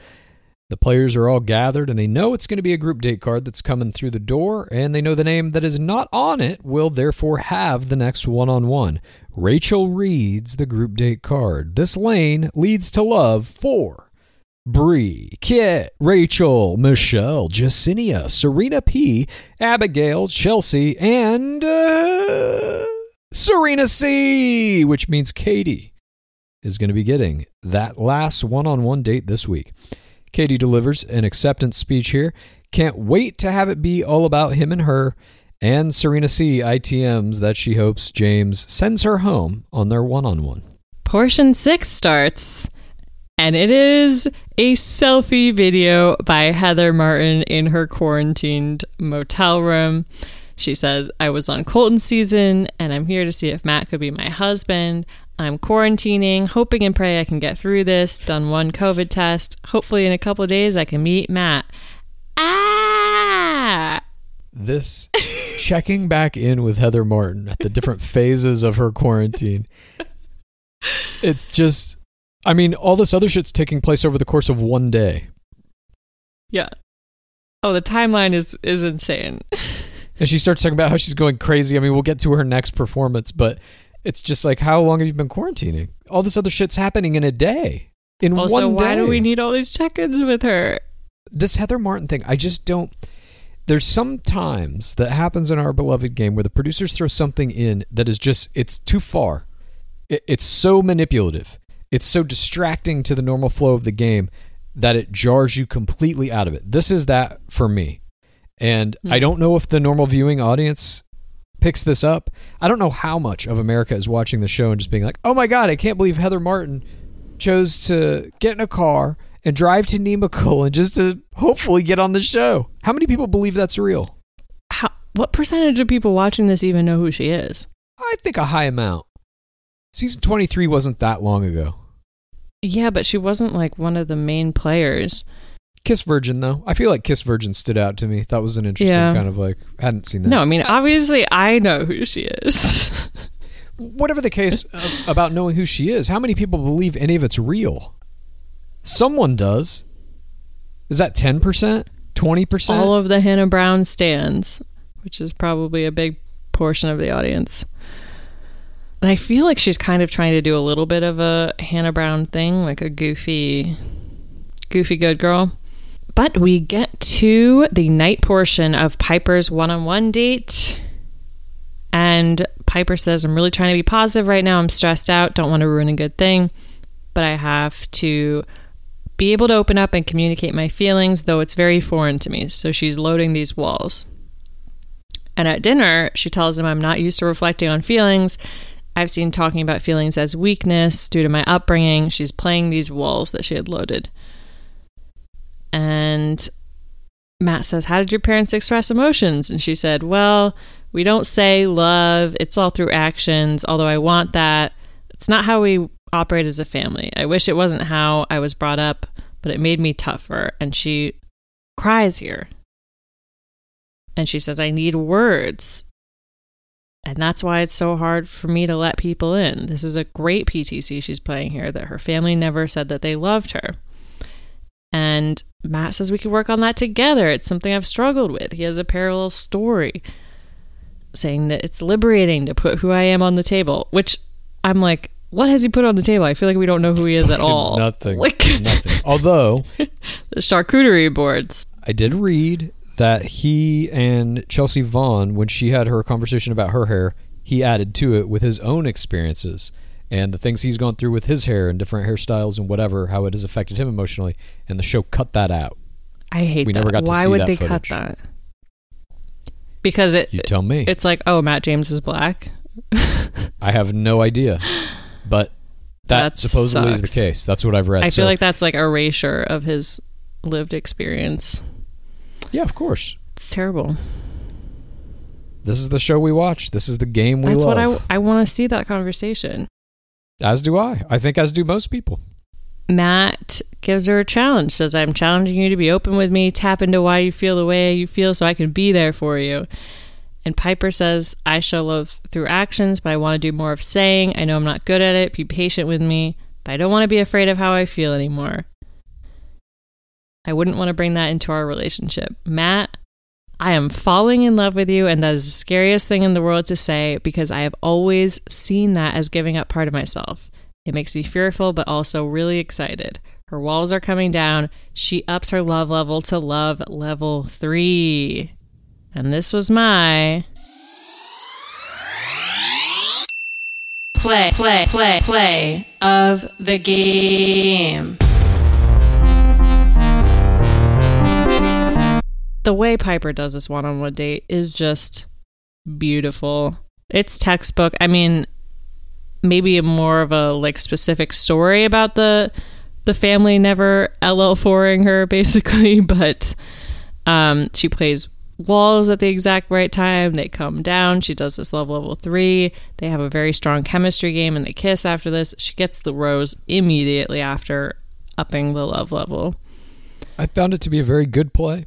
the players are all gathered and they know it's going to be a group date card that's coming through the door, and they know the name that is not on it will therefore have the next one on one. Rachel reads the group date card. This lane leads to love for Bree, Kit, Rachel, Michelle, Jasenia, Serena P, Abigail, Chelsea, and uh, Serena C, which means Katie is going to be getting that last one on one date this week. Katie delivers an acceptance speech here. Can't wait to have it be all about him and her and Serena C ITMs that she hopes James sends her home on their one on one. Portion six starts, and it is a selfie video by Heather Martin in her quarantined motel room. She says, I was on Colton season, and I'm here to see if Matt could be my husband. I'm quarantining, hoping and pray I can get through this. Done one COVID test. Hopefully, in a couple of days, I can meet Matt. Ah! This checking back in with Heather Martin at the different phases of her quarantine. It's just, I mean, all this other shit's taking place over the course of one day. Yeah. Oh, the timeline is is insane. And she starts talking about how she's going crazy. I mean, we'll get to her next performance, but it's just like, how long have you been quarantining? All this other shit's happening in a day. In Also, one day. why do we need all these check-ins with her? this Heather Martin thing? I just don't. There's some times that happens in our beloved game where the producers throw something in that is just it's too far. It, it's so manipulative. It's so distracting to the normal flow of the game that it jars you completely out of it. This is that for me. And I hmm. don't know if the normal viewing audience picks this up. I don't know how much of America is watching the show and just being like, "Oh my god, I can't believe Heather Martin chose to get in a car and drive to Nemacolin and just to hopefully get on the show." How many people believe that's real? How, what percentage of people watching this even know who she is? I think a high amount. Season 23 wasn't that long ago. Yeah, but she wasn't like one of the main players. Kiss Virgin though. I feel like Kiss Virgin stood out to me. That was an interesting Yeah. kind of like hadn't seen that. No, I mean, obviously, I know who she is. whatever the case about knowing who she is, how many people believe any of it's real? Someone does. Is that 10%? 20%? All of the Hannah Brown stands, which is probably a big portion of the audience. And I feel like she's kind of trying to do a little bit of a Hannah Brown thing, like a goofy, goofy good girl. But we get to the night portion of Piper's one on one date. And Piper says, I'm really trying to be positive right now. I'm stressed out. Don't want to ruin a good thing. But I have to be able to open up and communicate my feelings, though it's very foreign to me. So she's loading these walls. And at dinner, she tells him, I'm not used to reflecting on feelings. I've seen talking about feelings as weakness due to my upbringing. She's playing these walls that she had loaded. And Matt says, How did your parents express emotions? And she said, Well, we don't say love, it's all through actions, although I want that. It's not how we operate as a family. I wish it wasn't how I was brought up, but it made me tougher. And she cries here. And she says, I need words. And that's why it's so hard for me to let people in. This is a great PTC she's playing here that her family never said that they loved her. And Matt says we could work on that together. It's something I've struggled with. He has a parallel story saying that it's liberating to put who I am on the table, which I'm like, what has he put on the table? I feel like we don't know who he is at all. Nothing. Like Nothing. Although the charcuterie boards. I did read that he and Chelsea Vaughn, when she had her conversation about her hair, he added to it with his own experiences and the things he's gone through with his hair and different hairstyles and whatever, how it has affected him emotionally. And the show cut that out. I hate We that. never got to Why see would that they cut footage. that? Because it You tell me. it's like, oh, Matt James is black. I have no idea, but that, That supposedly is the case. That's what I've read. I So- feel like that's like erasure of his lived experience. yeah, of course. It's terrible. This is the show we watch. This is the game we That's love. what I I want to see that conversation. As do I. I think as do most people. Matt gives her a challenge. Says, "I'm challenging you to be open with me. Tap into why you feel the way you feel, so I can be there for you." And Piper says, "I show love through actions, but I want to do more of saying. I know I'm not good at it. Be patient with me, but I don't want to be afraid of how I feel anymore. I wouldn't want to bring that into our relationship, Matt." I am falling in love with you, and that is the scariest thing in the world to say because I have always seen that as giving up part of myself. It makes me fearful, but also really excited. Her walls are coming down. She ups her love level to love level three. And this was my. Play, play, play, play of the game. The way Piper does this one on one date is just beautiful. It's textbook. I mean, maybe more of a like specific story about the the family never LL4ing her basically, but um she plays walls at the exact right time. They come down. She does this love level 3. They have a very strong chemistry game and they kiss after this. She gets the rose immediately after upping the love level. I found it to be a very good play.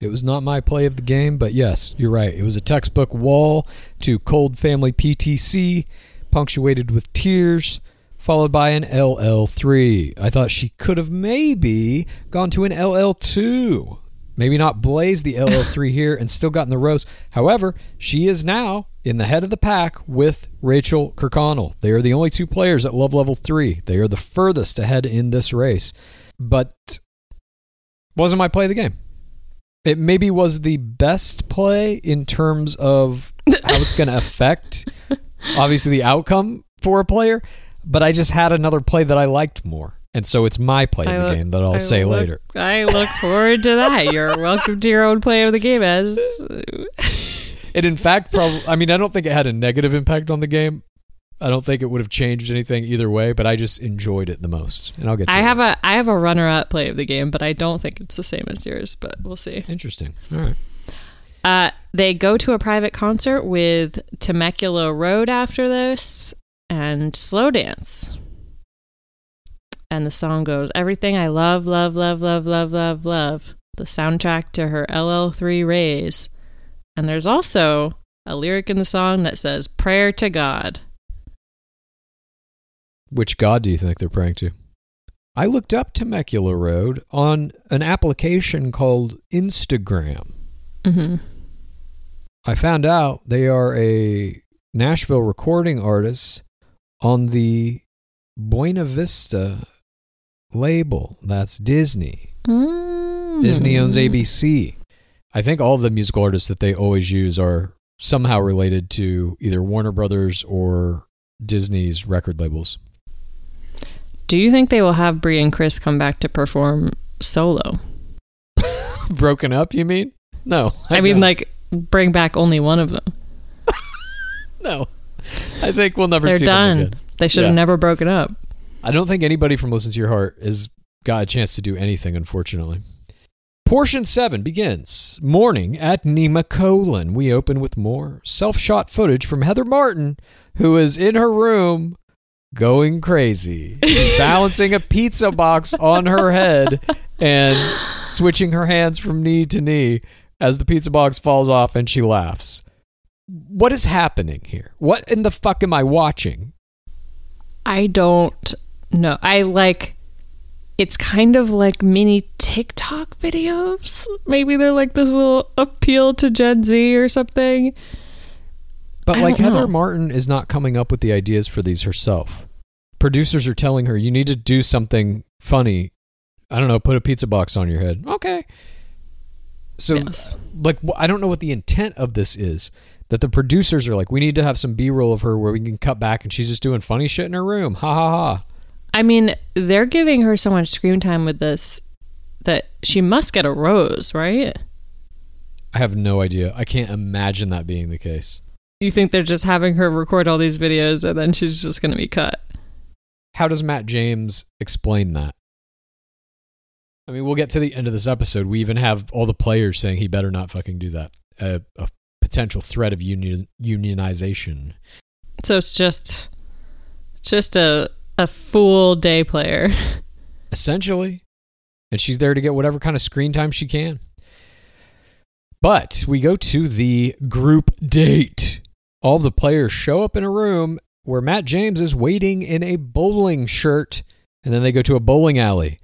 It was not my play of the game, but yes, you're right. It was a textbook wall to Cold Family PTC, punctuated with tears, followed by an LL3. I thought she could have maybe gone to an LL2. Maybe not blaze the LL3 here and still gotten the rose. However, she is now in the head of the pack with Rachel Kirkconnell. They are the only two players at love level 3. They are the furthest ahead in this race. But wasn't my play of the game. It maybe was the best play in terms of how it's going to affect, obviously, the outcome for a player. But I just had another play that I liked more. And so it's my play I of the look- game that I'll I say look- later. I look forward to that. You're welcome to your own play of the game as It, in fact, probably, I mean, I don't think it had a negative impact on the game. I don't think it would have changed anything either way, but I just enjoyed it the most. And I'll get to I it. have a I have a runner up play of the game, but I don't think it's the same as yours, but we'll see. Interesting. All right. Uh, they go to a private concert with Temecula Road after this and slow dance. And the song goes, Everything I love, love, love, love, love, love, love. The soundtrack to her LL3 Rays, And there's also a lyric in the song that says, Prayer to God. Which god do you think they're praying to? I looked up Temecula Road on an application called Instagram. hmm I found out they are a Nashville recording artist on the Buena Vista label. That's Disney. Disney owns Mm. ABC. I think all the musical artists that they always use are somehow related to either Warner Brothers or Disney's record labels. Do you think they will have Brie and Chris come back to perform solo? Broken up, you mean? No. I, mean, don't. like, bring back only one of them. no. I think we'll never They're see done. them again. They should have never broken up. I don't think anybody from Listen to Your Heart has got a chance to do anything, unfortunately. Portion 7 begins. Morning at Nemacolin. We open with more self shot footage from Heather Martin, who is in her room going crazy, balancing a pizza box on her head and switching her hands from knee to knee as the pizza box falls off and she laughs. what is happening here? What in the fuck am I watching? I don't know. I like it's kind of like mini TikTok videos. Maybe they're like this little appeal to Gen Z or something. But I like Heather know. Martin is not coming up with the ideas for these herself. Producers are telling her you need to do something funny. I don't know, put a pizza box on your head. Okay. So yes. like I don't know what the intent of this is. That the producers are like, we need to have some B roll of her where we can cut back and she's just doing funny shit in her room. Ha ha ha. I mean, they're giving her so much screen time with this that she must get a rose, right? I have no idea. I can't imagine that being the case. You think they're just having her record all these videos and then she's just going to be cut? How does Matt James explain that? I mean, we'll get to the end of this episode. We even have all the players saying he better not fucking do that. A, a potential threat of union, unionization. So it's just just a a full day player. essentially. And she's there to get whatever kind of screen time she can. But we go to the group date. All the players show up in a room where Matt James is waiting in a bowling shirt, and then they go to a bowling alley.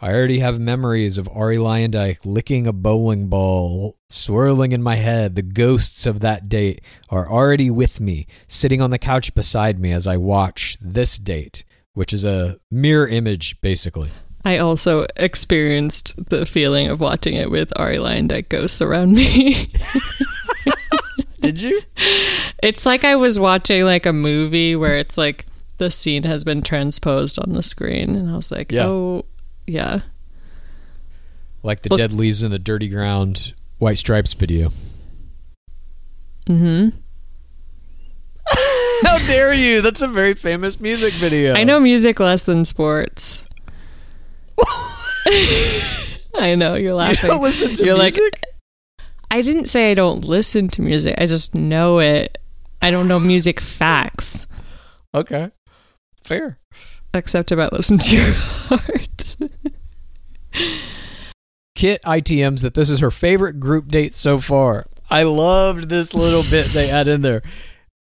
I already have memories of Ari Luyendyk licking a bowling ball, swirling in my head. The ghosts of that date are already with me, sitting on the couch beside me as I watch this date, which is a mirror image, basically. I also experienced the feeling of watching it with Ari Luyendyk ghosts around me. Did you? it's like I was watching like a movie where it's like the scene has been transposed on the screen and I was like, Yeah. "Oh, yeah." Like the Look- dead leaves in the dirty ground White Stripes video. Mm-hmm. How dare you? That's a very famous music video. I know music less than sports. I know you're You laughing. don't listen to You're like- music? I didn't say I don't listen to music. I just know it. I don't know music facts, okay. Fair. except about listen to your heart. Kit ITMs that this is her favorite group date so far. I loved this little bit they add in there.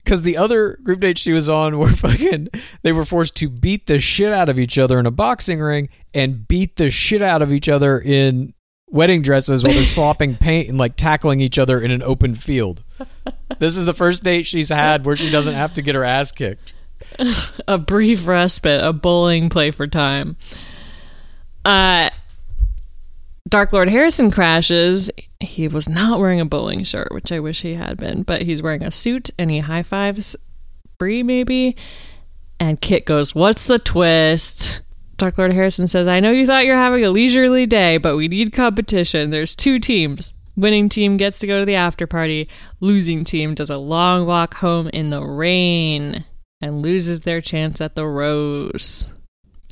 Because the other group dates she was on were fucking, they were forced to beat the shit out of each other in a boxing ring and beat the shit out of each other in wedding dresses while they're slopping paint and like tackling each other in an open field. This is the first date she's had where she doesn't have to get her ass kicked. a brief respite, a bowling play for time. Uh, Dark Lord Harrison crashes. He was not wearing a bowling shirt, which I wish he had been, but he's wearing a suit and he high fives Bree, maybe. And Kit goes, What's the twist? Dark Lord Harrison says, I know you thought you're having a leisurely day, but we need competition. There's two teams. Winning team gets to go to the after party. Losing team does a long walk home in the rain and loses their chance at the rose.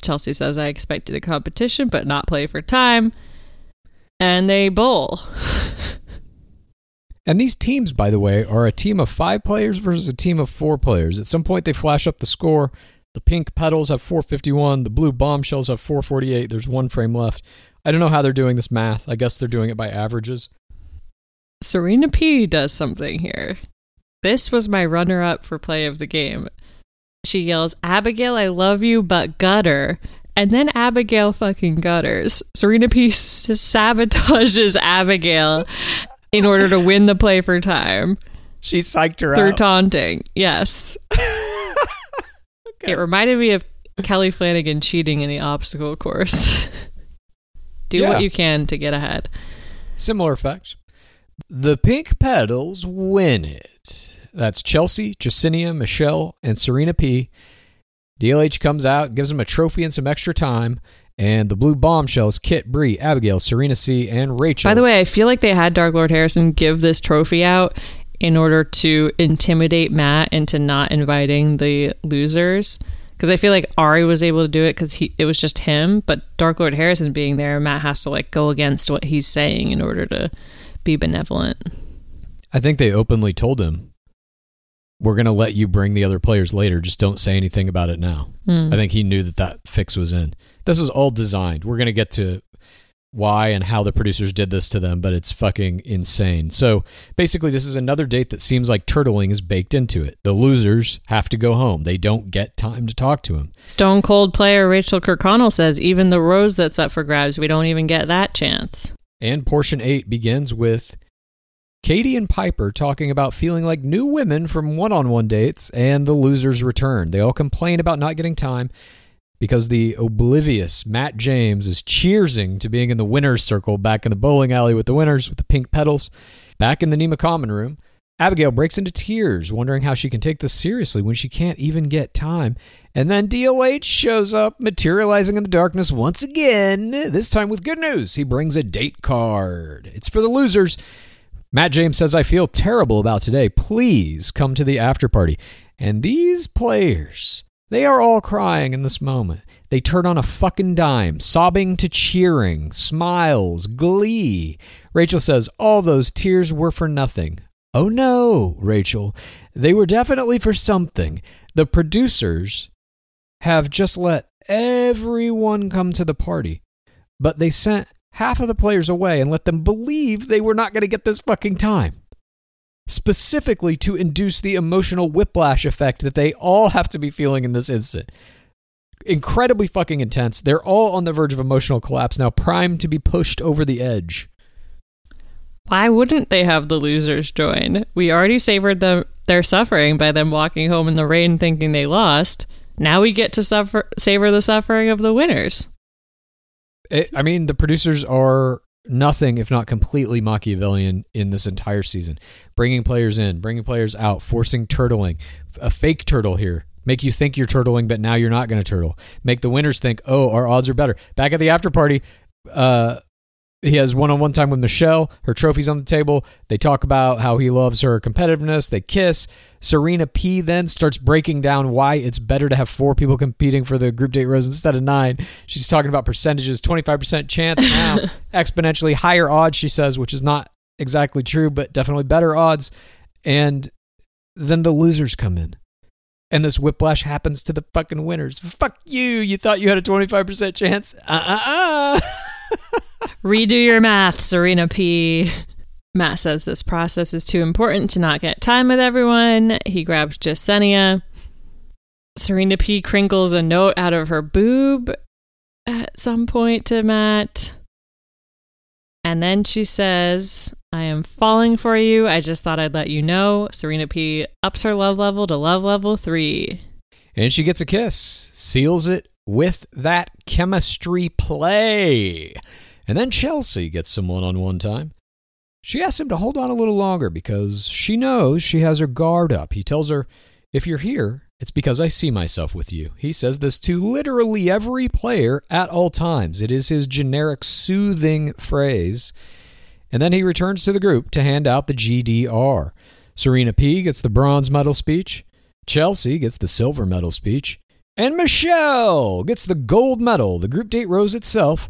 Chelsea says, I expected a competition, but not play for time. And they bowl. And these teams, by the way, are a team of five players versus a team of four players. At some point, they flash up the score. The pink petals have 451. The blue bombshells have 448. There's one frame left. I don't know how they're doing this math. I guess they're doing it by averages. Serena P does something here. This was my runner up for play of the game. She yells, Abigail, I love you, but gutter. And then Abigail fucking gutters. Serena P sabotages Abigail in order to win the play for time She psyched her through out. taunting. Yes. It reminded me of Kelly Flanagan cheating in the obstacle course. Do Yeah. what you can to get ahead. Similar effect. The pink petals win it. That's Chelsea, Jasenia, Michelle, and Serena P. DLH comes out, gives them a trophy and some extra time. And the blue bombshells, Kit, Bree, Abigail, Serena C, and Rachel. By the way, I feel like they had Dark Lord Harrison give this trophy out in order to intimidate Matt into not inviting the losers. Because I feel like Ari was able to do it because he it was just him, but Dark Lord Harrison being there, Matt has to like go against what he's saying in order to be benevolent. I think they openly told him, "We're going to let you bring the other players later. Just don't say anything about it now." Hmm. I think he knew that that fix was in. This is all designed. We're going to get to why and how the producers did this to them, but it's fucking insane. So basically, this is another date that seems like turtling is baked into it. The losers have to go home. They don't get time to talk to him. Stone Cold player Rachel Kirkconnell says even the rose that's up for grabs, we don't even get that chance. And portion eight begins with Katie and Piper talking about feeling like new women from one on one dates and the losers return. They all complain about not getting time because the oblivious Matt James is cheersing to being in the winner's circle back in the bowling alley with the winners with the pink petals. Back in the Nema common room, Abigail breaks into tears, wondering how she can take this seriously when she can't even get time. And then DLH shows up, materializing in the darkness once again, this time with good news. He brings a date card. It's for the losers. Matt James says, I feel terrible about today. Please come to the after party. And these players, they are all crying in this moment. They turn on a fucking dime, sobbing to cheering, smiles, glee. Rachel says, All those tears were for nothing. Oh no, Rachel. They were definitely for something. The producers have just let everyone come to the party, but they sent half of the players away and let them believe they were not going to get this fucking time. Specifically to induce the emotional whiplash effect that they all have to be feeling in this instant. Incredibly fucking intense. They're all on the verge of emotional collapse now, primed to be pushed over the edge. Why wouldn't they have the losers join? We already savored the, their suffering by them walking home in the rain thinking they lost. Now we get to suffer, savor the suffering of the winners. It, I mean, the producers are nothing if not completely Machiavellian in this entire season. Bringing players in, bringing players out, forcing turtling, a fake turtle here. Make you think you're turtling, but now you're not going to turtle. Make the winners think, oh, our odds are better. Back at the after party, uh, he has one-on-one time with Michelle. Her trophy's on the table. They talk about how he loves her competitiveness. They kiss. Serena P then starts breaking down why it's better to have four people competing for the group date rose instead of nine. She's talking about percentages, 25% chance now, exponentially higher odds, she says, which is not exactly true, but definitely better odds. And then the losers come in. And this whiplash happens to the fucking winners. Fuck you. You thought you had a 25% chance? Uh uh uh. Redo your math, Serena P. Matt says this process is too important to not get time with everyone. He grabs Jasenia. Serena P crinkles a note out of her boob at some point to Matt. And then she says, I am falling for you. I just thought I'd let you know. Serena P ups her love level to love level three. And she gets a kiss, seals it with that chemistry play. And then Chelsea gets some one on one time. She asks him to hold on a little longer because she knows she has her guard up. He tells her, If you're here, it's because I see myself with you. He says this to literally every player at all times. It is his generic soothing phrase. And then he returns to the group to hand out the GDR. Serena P gets the bronze medal speech. Chelsea gets the silver medal speech. And Michelle gets the gold medal, the group date rose itself,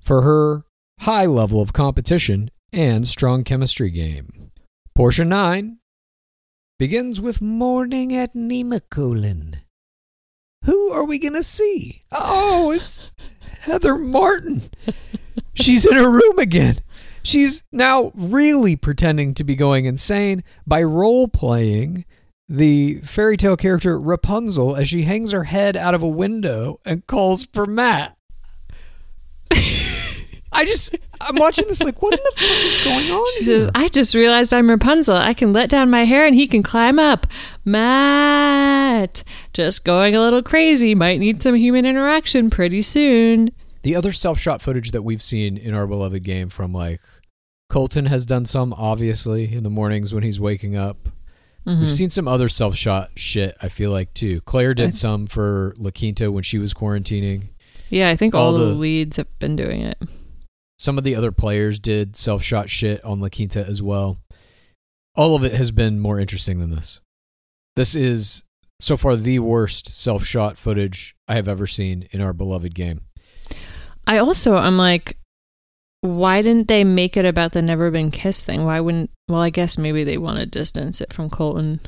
for her high level of competition and strong chemistry game. Portion 9 begins with Morning at Nemacolin. Who are we going to see? Oh, it's Heather Martin. She's in her room again. She's now really pretending to be going insane by role playing the fairy tale character Rapunzel as she hangs her head out of a window and calls for Matt. I just, I'm watching this like, what in the fuck is going on? She here? says, I just realized I'm Rapunzel. I can let down my hair and he can climb up. Matt, just going a little crazy. Might need some human interaction pretty soon. the other self shot footage that we've seen in our beloved game from like Colton has done some obviously in the mornings when he's waking up. Mm-hmm. We've seen some other self shot shit, I feel like too. Claire did some for La Quinta when she was quarantining. Yeah, I think all, All the, the- leads have been doing it. Some of the other players did self shot shit on La Quinta as well. All of it has been more interesting than this. This is so far the worst self shot footage I have ever seen in our beloved game. I also, I'm like, why didn't they make it about the never been kissed thing? Why wouldn't? Well, I guess maybe they want to distance it from Colton.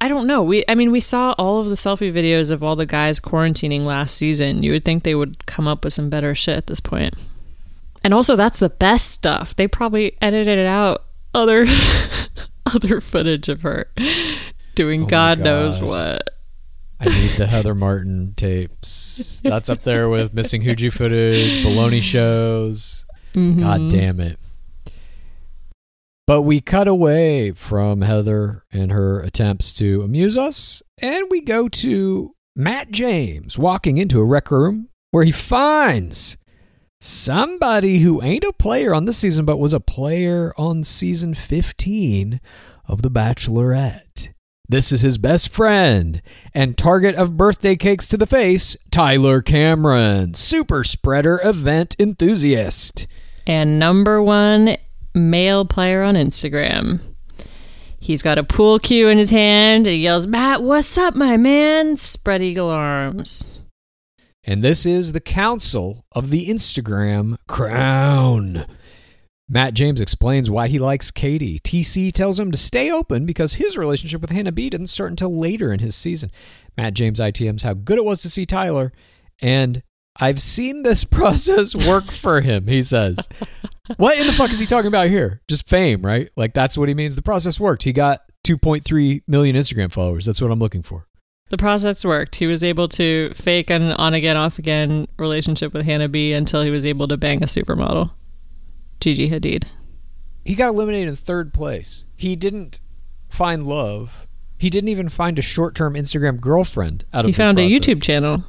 I don't know. We, I mean, we saw all of the selfie videos of all the guys quarantining last season. You would think they would come up with some better shit at this point. And also that's the best stuff. They probably edited it out other other footage of her doing Oh God knows what. I need the Heather Martin tapes. That's up there with missing Hooju footage, baloney shows. Mm-hmm. God damn it. But we cut away from Heather and her attempts to amuse us, and we go to Matt James walking into a rec room where he finds somebody who ain't a player on this season, but was a player on season 15 of The Bachelorette. This is his best friend and target of birthday cakes to the face, Tyler Cameron, super spreader event enthusiast. And number one male player on Instagram. He's got a pool cue in his hand and he yells, Matt, what's up, my man? Spread eagle arms. And this is the council of the Instagram crown. Matt James explains why he likes Katie. TC tells him to stay open because his relationship with Hannah B didn't start until later in his season. Matt James ITMs how good it was to see Tyler, and I've seen this process work for him, he says. what in the fuck is he talking about here? Just fame, right? Like that's what he means. The process worked. He got 2.3 million Instagram followers. That's what I'm looking for. The process worked. He was able to fake an on again, off again relationship with Hannah B until he was able to bang a supermodel. Gigi Hadid. he got eliminated in third place. He didn't find love. He didn't even find a short-term Instagram girlfriend out of He found a. YouTube channel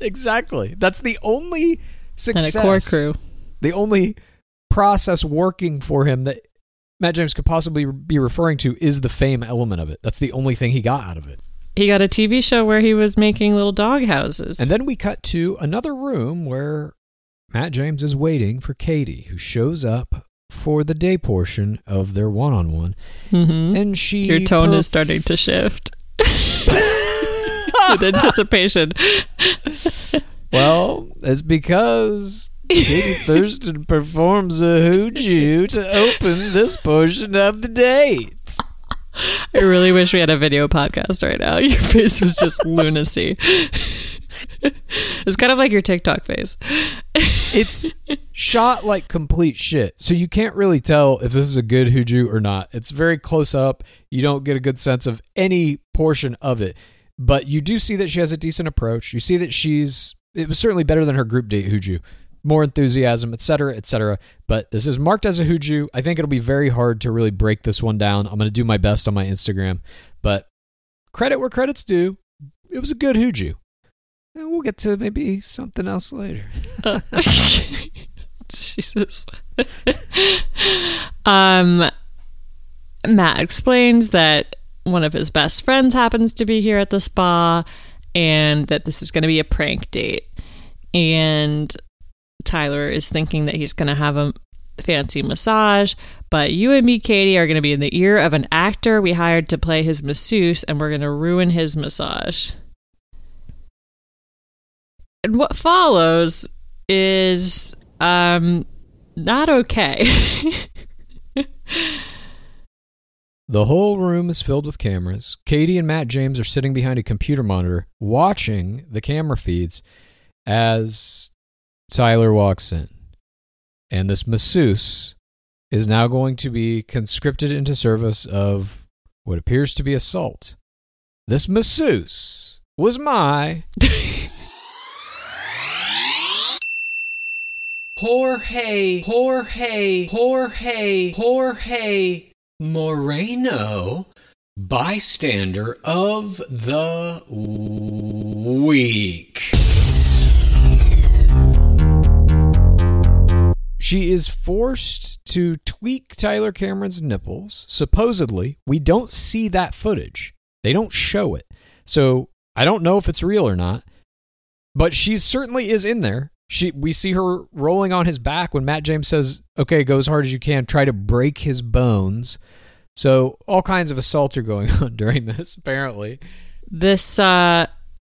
Exactly. That's the only success. and a core crew. The only process working for him that Matt James could possibly be referring to is the fame element of it. That's the only thing he got out of it. He got a TV show where he was making little dog houses. And then we cut to another room where Matt James is waiting for Katie, who shows up for the day portion of their one-on-one, Mhm. and she Your tone is starting to shift. With anticipation. Well, it's because Katie Thurston performs a hooju to open this portion of the date. I really wish we had a video podcast right now. Your face was just lunacy. it's kind of like your TikTok face. It's shot like complete shit, so you can't really tell if this is a good hooju or not. It's very close up. You don't get a good sense of any portion of it, but you do see that she has a decent approach. You see that she's it was certainly better than her group date hooju. More enthusiasm, etc., etc. But this is marked as a hooju. I think it'll be very hard to really break this one down. I'm going to do my best on my Instagram, but credit where credit's due. It was a good hooju. And we'll get to maybe something else later. Uh, Jesus. um, Matt explains that one of his best friends happens to be here at the spa and that this is going to be a prank date. And Tyler is thinking that he's going to have a fancy massage, but you and me, Katie, are going to be in the ear of an actor we hired to play his masseuse, and we're going to ruin his massage. And what follows is um not okay. The whole room is filled with cameras. Katie and Matt James are sitting behind a computer monitor watching the camera feeds as Tyler walks in. And this masseuse is now going to be conscripted into service of what appears to be assault. This masseuse was my Jorge, Jorge, Jorge, Jorge Moreno, bystander of the week. She is forced to tweak Tyler Cameron's nipples. Supposedly, we don't see that footage. They don't show it. So I don't know if it's real or not. But she certainly is in there. She we see her rolling on his back when Matt James says, "Okay, go as hard as you can, try to break his bones." So all kinds of assault are going on during this apparently. this uh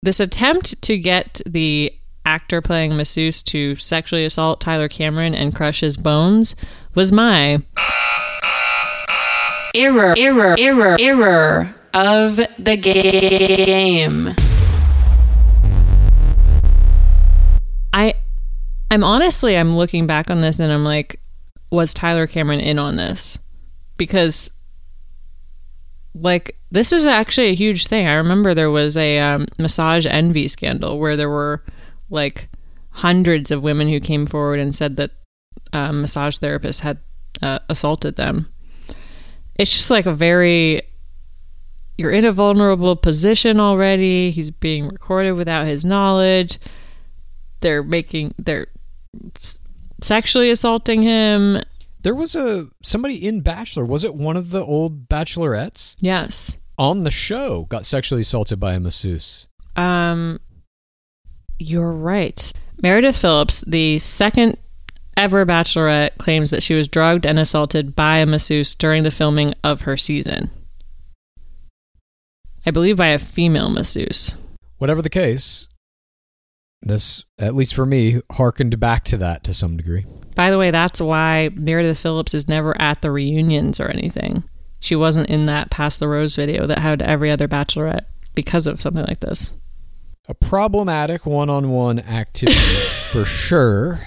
this attempt to get the actor playing masseuse to sexually assault Tyler Cameron and crush his bones was my error error error error of the game. I I'm honestly, I'm looking back on this and I'm like, was Tyler Cameron in on this? Because, like, this is actually a huge thing. I remember there was a um, massage envy scandal where there were like hundreds of women who came forward and said that um, massage therapists had uh, assaulted them. It's just like a very you're in a vulnerable position already. He's being recorded without his knowledge. They're making they're sexually assaulting him. There was a somebody in Bachelor. Was it one of the old bachelorettes Yes. on the show got sexually assaulted by a masseuse? Um you're right. Meredith Phillips, the second ever bachelorette, claims that she was drugged and assaulted by a masseuse during the filming of her season. I believe by a female masseuse. Whatever the case, this at least for me harkened back to that to some degree. By the way, that's why Meredith Phillips is never at the reunions or anything. She wasn't in that Pass the Rose video that had every other bachelorette because of something like this. A problematic one-on-one activity for sure.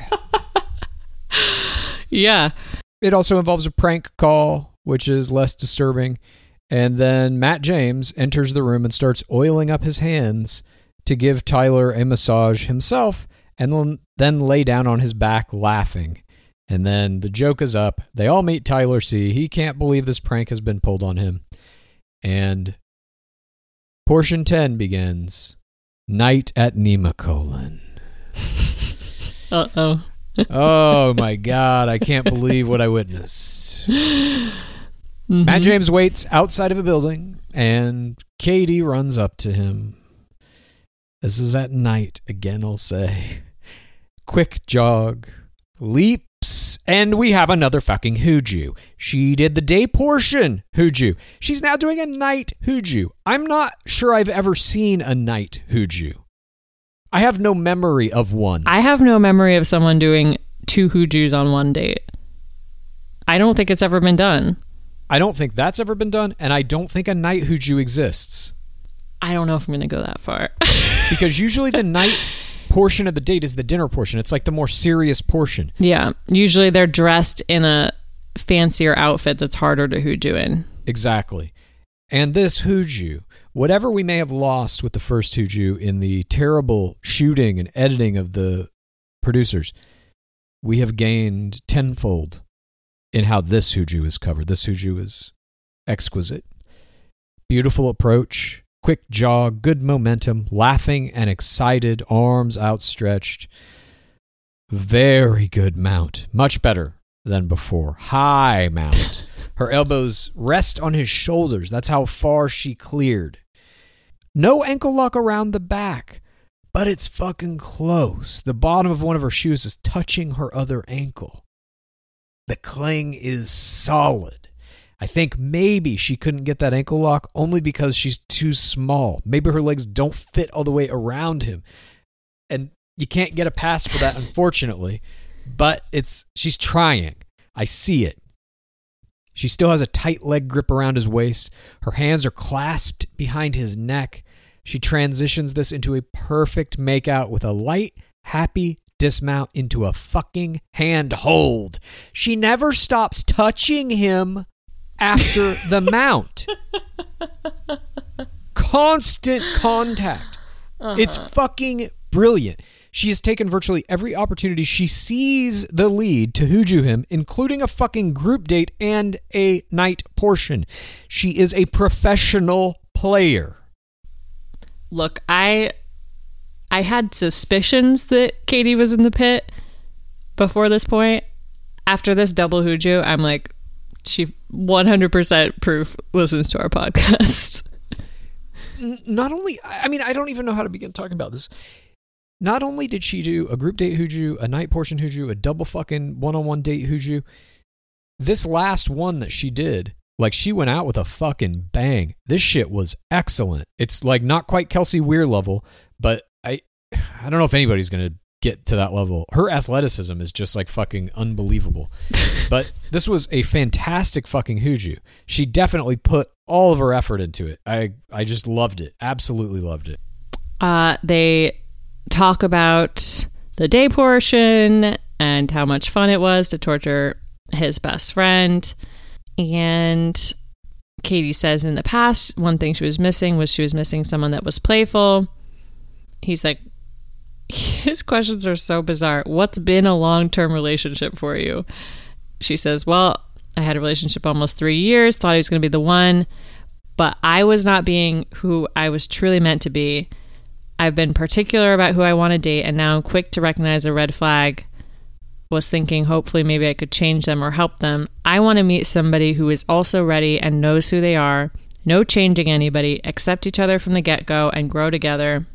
Yeah. It also involves a prank call, which is less disturbing. And then Matt James enters the room and starts oiling up his hands to give Tyler a massage himself and then- lay down on his back laughing. And then the joke is up. They all meet Tyler C. He can't believe this prank has been pulled on him. And portion 10 begins Night at Nemacolin. Uh oh. oh my God. I can't believe what I witnessed. Mm-hmm. Matt James waits outside of a building, and Katie runs up to him. This is at night, again, I'll say. Quick jog, and we have another fucking Hooju. She did the day portion Hooju. She's now doing a night Hooju. I'm not sure I've ever seen a night Hooju. I have no memory of one. I have no memory of someone doing two hoojus on one date. I don't think it's ever been done. I don't think that's ever been done, and I don't think a night Hooju exists. I don't know if I'm going to go that far. because usually the night portion of the date is the dinner portion. It's like the more serious portion. yeah. Usually they're dressed in a fancier outfit that's harder to hooju in. Exactly. And this Hooju, whatever we may have lost with the first Hooju in the terrible shooting and editing of the producers, we have gained tenfold in how this Hooju is covered. This Hooju is exquisite. Beautiful approach, quick jog, good momentum, laughing and excited, arms outstretched. Very good mount. Much better than before. High mount. Her elbows rest on his shoulders. That's how far she cleared. No ankle lock around the back, but it's fucking close. The bottom of one of her shoes is touching her other ankle. The cling is solid. I think maybe she couldn't get that ankle lock only because she's too small. Maybe her legs don't fit all the way around him. And you can't get a pass for that, unfortunately. But it's she's trying. I see it. She still has a tight leg grip around his waist. Her hands are clasped behind his neck. She transitions this into a perfect makeout with a light, happy dismount into a fucking hand hold. She never stops touching him after the mount. Constant contact. It's uh-huh. fucking brilliant. She has taken virtually every opportunity she sees the lead to hooju him, including a fucking group date and a night portion. She is a professional player. Look, I I had suspicions that Katie was in the pit before this point. After this double hooju, I'm like, she 100% proof listens to our podcast. Not only, I mean, I don't even know how to begin talking about this. Not only did she do a group date hooju, a night portion hooju, a double fucking one on one date hooju, this last one that she did, like she went out with a fucking bang. This shit was excellent. It's like not quite Kelsey Weir level, but I I don't know if anybody's gonna get to that level. Her athleticism is just like fucking unbelievable. but this was a fantastic fucking hooju. She definitely put all of her effort into it. I I just loved it. Absolutely loved it. Uh, they talk about the day portion and how much fun it was to torture his best friend. And Katie says in the past, one thing she was missing was she was missing someone that was playful. He's like, his questions are so bizarre. What's been a long term relationship for you? She says, Well, I had a relationship almost three years, thought he was going to be the one, but I was not being who I was truly meant to be. I've been particular about who I want to date, and now I'm quick to recognize a red flag. Was thinking hopefully maybe I could change them or help them. I want to meet somebody who is also ready and knows who they are. No changing anybody, accept each other from the get go and grow together.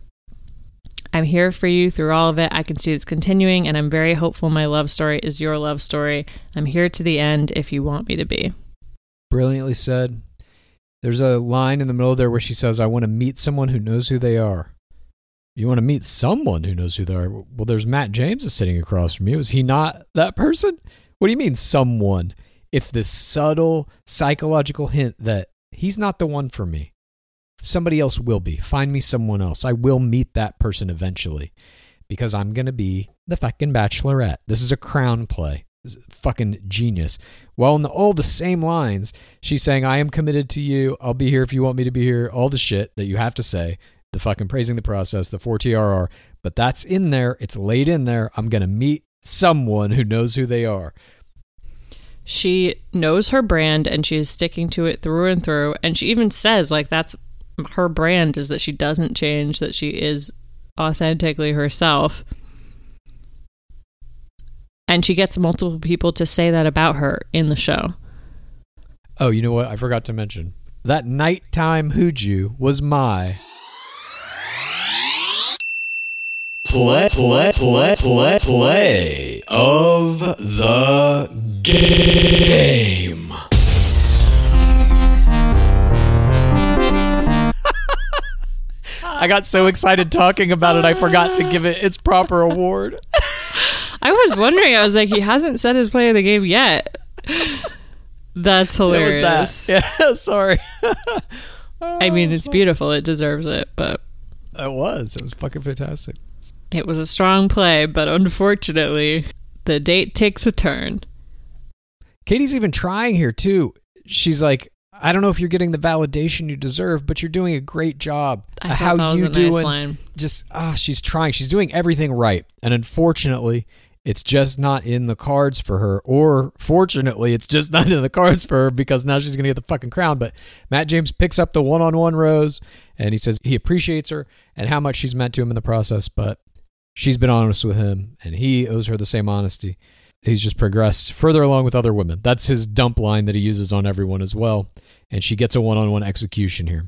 I'm here for you through all of it. I can see it's continuing, and I'm very hopeful my love story is your love story. I'm here to the end if you want me to be. Brilliantly said. There's a line in the middle there where she says, I want to meet someone who knows who they are. You want to meet someone who knows who they are? Well, there's Matt James is sitting across from you. Is he not that person? What do you mean, someone? It's this subtle psychological hint that he's not the one for me. Somebody else will be. Find me someone else. I will meet that person eventually because I'm going to be the fucking bachelorette. This is a crown play. Fucking genius. Well, in the, all the same lines, she's saying, I am committed to you. I'll be here if you want me to be here. All the shit that you have to say. The fucking praising the process, the 4TRR. But that's in there. It's laid in there. I'm going to meet someone who knows who they are. She knows her brand and she is sticking to it through and through. And she even says, like, that's her brand is that she doesn't change, that she is authentically herself. And she gets multiple people to say that about her in the show. Oh, you know what? I forgot to mention. That nighttime hooju was my Play, play, play, play, play of the game. I got so excited talking about it, I forgot to give it its proper award. I was wondering, I was like, he hasn't said his play of the game yet. That's That was hilarious. that. Yeah, sorry. I mean, it's beautiful. It deserves it, but It was. It was fucking fantastic. it was a strong play. But unfortunately, the date takes a turn. Katie's even trying here too. She's like, I don't know if you're getting the validation you deserve, but you're doing a great job. I How that was you a nice line. Just ah, she's trying. She's doing everything right, and unfortunately, it's just not in the cards for her. Or fortunately, it's just not in the cards for her because now she's gonna get the fucking crown. But Matt James picks up the one-on-one rose, and he says he appreciates her and how much she's meant to him in the process, but she's been honest with him, and he owes her the same honesty. He's just progressed further along with other women. That's his dump line that he uses on everyone as well. And she gets a one on one execution here.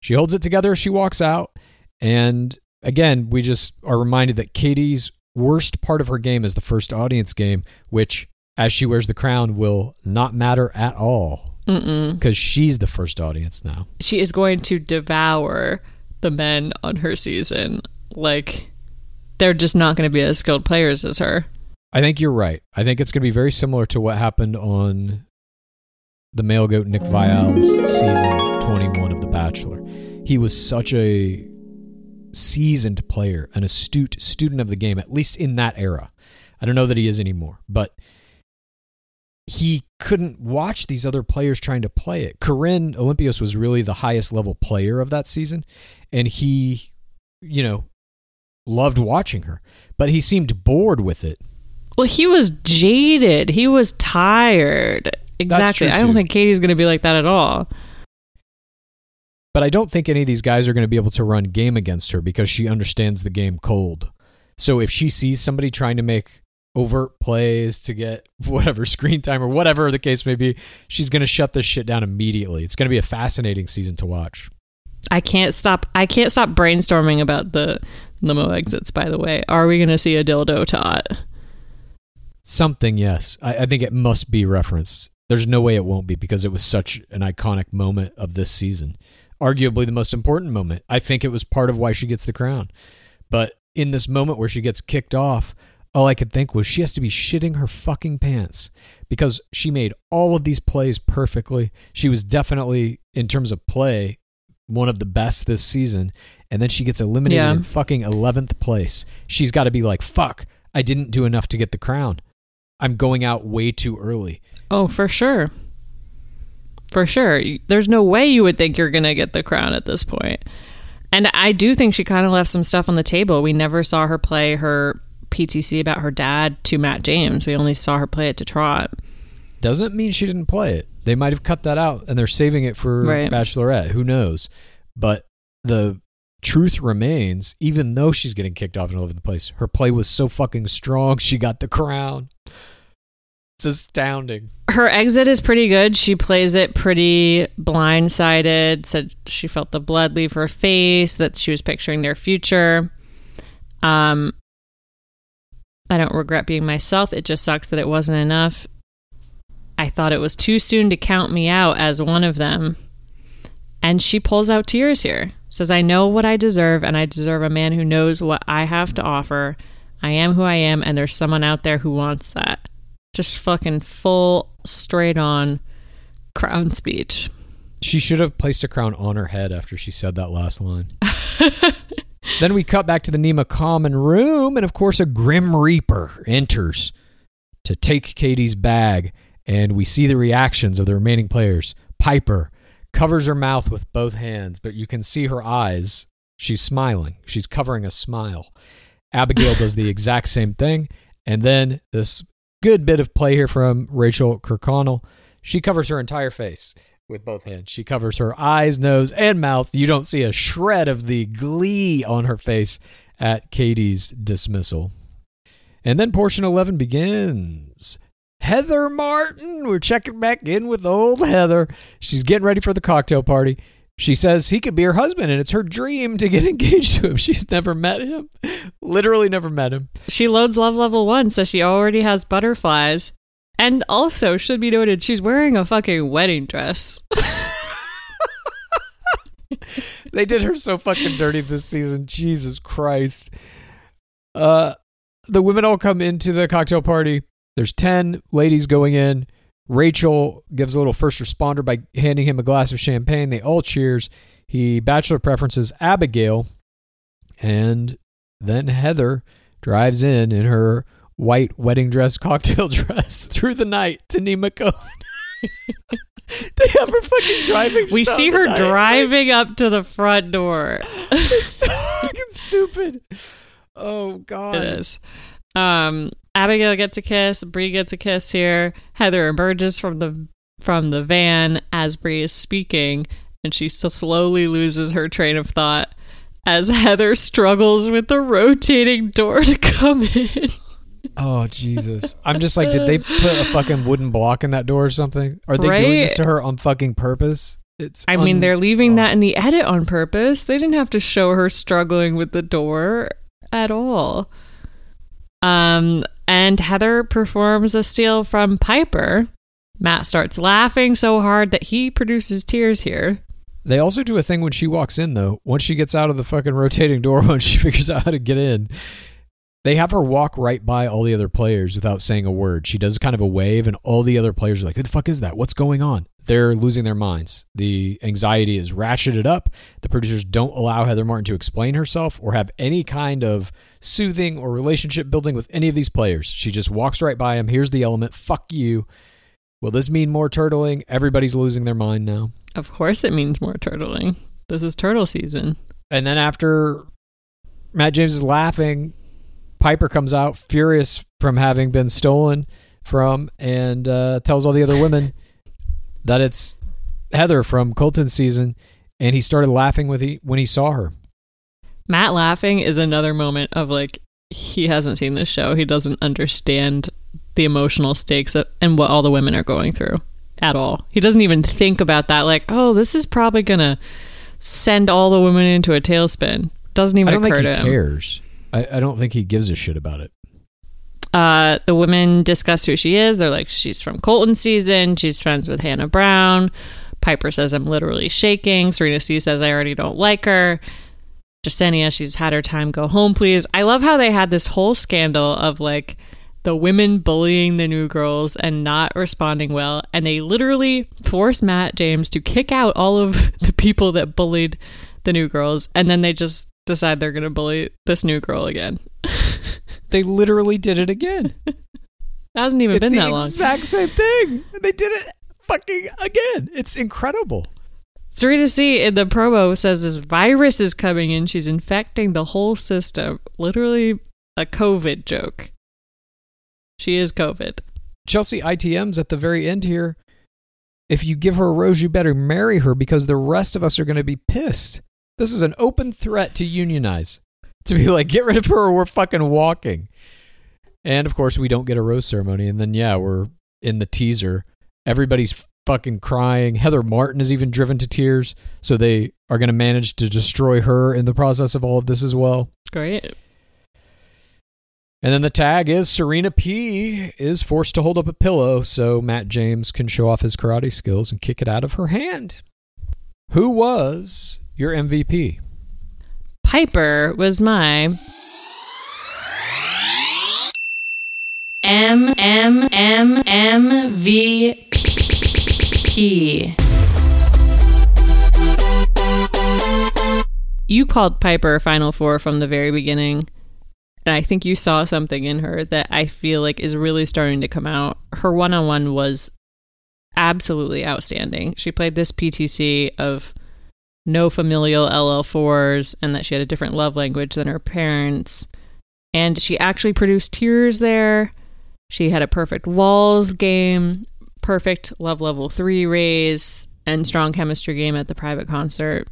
She holds it together, she walks out. And again, we just are reminded that Katie's worst part of her game is the first audience game, which, as she wears the crown, will not matter at all because she's the first audience now. She is going to devour the men on her season. Like, they're just not going to be as skilled players as her. I think you're right. I think it's going to be very similar to what happened on the male goat Nick Viall's season 21 of The Bachelor. He was such a seasoned player, an astute student of the game, at least in that era. I don't know that he is anymore, but he couldn't watch these other players trying to play it. Corinne Olympios was really the highest level player of that season, and he, you know, loved watching her, but he seemed bored with it Well, he was jaded. He was tired. Exactly. I don't think Katie's going to be like that at all. But I don't think any of these guys are going to be able to run game against her because she understands the game cold. So if she sees somebody trying to make overt plays to get whatever screen time or whatever the case may be, she's going to shut this shit down immediately. It's going to be a fascinating season to watch. I can't stop. I can't stop brainstorming about the limo exits. By the way, are we going to see a dildo tot? Something, yes. I, I think it must be referenced. There's no way it won't be because it was such an iconic moment of this season. Arguably the most important moment. I think it was part of why she gets the crown. But in this moment where she gets kicked off, all I could think was she has to be shitting her fucking pants because she made all of these plays perfectly. She was definitely, in terms of play, one of the best this season. And then she gets eliminated Yeah. in fucking 11th place. She's got to be like, fuck, I didn't do enough to get the crown. I'm going out way too early. Oh, for sure. For sure. There's no way you would think you're going to get the crown at this point. And I do think she kind of left some stuff on the table. We never saw her play her PTC about her dad to Matt James. We only saw her play it to Trot. Doesn't mean she didn't play it. They might have cut that out and they're saving it for Right. Bachelorette. Who knows? But the truth remains, even though she's getting kicked off and all over the place, her play was so fucking strong. She got the crown. It's astounding. Her exit is pretty good. She plays it pretty blindsided. Said she felt the blood leave her face, that she was picturing their future. Um, I don't regret being myself. It just sucks that it wasn't enough. I thought it was too soon to count me out as one of them. And she pulls out tears here. Says, I know what I deserve, and I deserve a man who knows what I have to offer. I am who I am, and there's someone out there who wants that. Just fucking full, straight on crown speech. She should have placed a crown on her head after she said that last line. then we cut back to the Nema common room, and of course, a Grim Reaper enters to take Katie's bag, and we see the reactions of the remaining players. Piper covers her mouth with both hands, but you can see her eyes. She's smiling, she's covering a smile. Abigail does the exact same thing, and then this good bit of play here from Rachel Kirkconnell. She covers her entire face with both hands. She covers her eyes, nose, and mouth. You don't see a shred of the glee on her face at Katie's dismissal. And then portion 11 begins. Heather Martin. We're checking back in with old Heather. She's getting ready for the cocktail party. She says he could be her husband and it's her dream to get engaged to him. She's never met him. Literally never met him. She loads love level one, so she already has butterflies. And also, should be noted, she's wearing a fucking wedding dress. they did her so fucking dirty this season. Jesus Christ. Uh the women all come into the cocktail party. There's 10 ladies going in. Rachel gives a little first responder by handing him a glass of champagne. They all cheers. He bachelor preferences Abigail. And then Heather drives in in her white wedding dress cocktail dress through the night to Nemacolin. they have her fucking driving. We see her driving up to the front door. It's so fucking stupid. Oh god. It is. Um, Abigail gets a kiss. Bree gets a kiss here. Heather emerges from the from the van as Bree is speaking, and she slowly loses her train of thought as Heather struggles with the rotating door to come in. Oh Jesus! I'm just like, did they put a fucking wooden block in that door or something? Are they doing this to her on fucking purpose? It's. I mean, they're leaving oh. that in the edit on purpose. They didn't have to show her struggling with the door at all. Um, and Heather performs a steal from Piper. Matt starts laughing so hard that he produces tears here. They also do a thing when she walks in, though. Once she gets out of the fucking rotating door, once she figures out how to get in, they have her walk right by all the other players without saying a word. She does kind of a wave, and all the other players are like, Who the fuck is that? What's going on? They're losing their minds. The anxiety is ratcheted up. The producers don't allow Heather Martin to explain herself or have any kind of soothing or relationship building with any of these players. She just walks right by them. Here's the element. Fuck you. Will this mean more turtling? Everybody's losing their mind now. Of course, it means more turtling. This is turtle season. And then after Matt James is laughing, Piper comes out furious from having been stolen from and uh, tells all the other women that it's Heather from Colton season. And he started laughing with he, when he saw her. Matt laughing is another moment of like, he hasn't seen this show. He doesn't understand the emotional stakes of, and what all the women are going through at all. He doesn't even think about that, like, oh, this is probably going to send all the women into a tailspin. Doesn't even I don't occur think he to him. cares. I, I don't think he gives a shit about it. Uh, the women discuss who she is. They're like, she's from Colton season. She's friends with Hannah Brown. Piper says, I'm literally shaking. Serena C says, I already don't like her. Jasenia, she's had her time. Go home, please. I love how they had this whole scandal of like the women bullying the new girls and not responding well. And they literally forced Matt James to kick out all of the people that bullied the new girls. And then they just decide they're going to bully this new girl again. They literally did it again. It hasn't even it's been that long. exact same thing. They did it fucking again. It's incredible. Serena C in the promo says this virus is coming in. She's infecting the whole system. Literally a COVID joke. She is COVID. Chelsea ITM's at the very end here. If you give her a rose, you better marry her because the rest of us are going to be pissed. This is an open threat to unionize. To be like, get rid of her or we're fucking walking. And of course, we don't get a rose ceremony. And then, yeah, we're in the teaser. Everybody's fucking crying. Heather Martin is even driven to tears. So they are going to manage to destroy her in the process of all of this as well. Great. And then the tag is Serena P is forced to hold up a pillow so Matt James can show off his karate skills and kick it out of her hand. Who was your MVP? Piper was my M M M M V P. you called Piper Final Four from the very beginning. And I think you saw something in her that I feel like is really starting to come out. Her one on one was absolutely outstanding. She played this PTC of no familial LL4s and that she had a different love language than her parents. And she actually produced tears there. She had a perfect walls game, perfect love level three raise, and strong chemistry game at the private concert.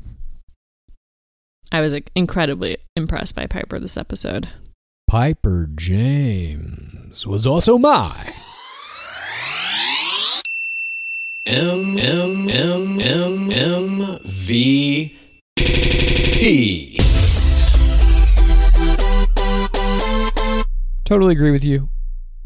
I was like, incredibly impressed by Piper this episode. Piper James was also my M M M M M V P. Totally agree with you.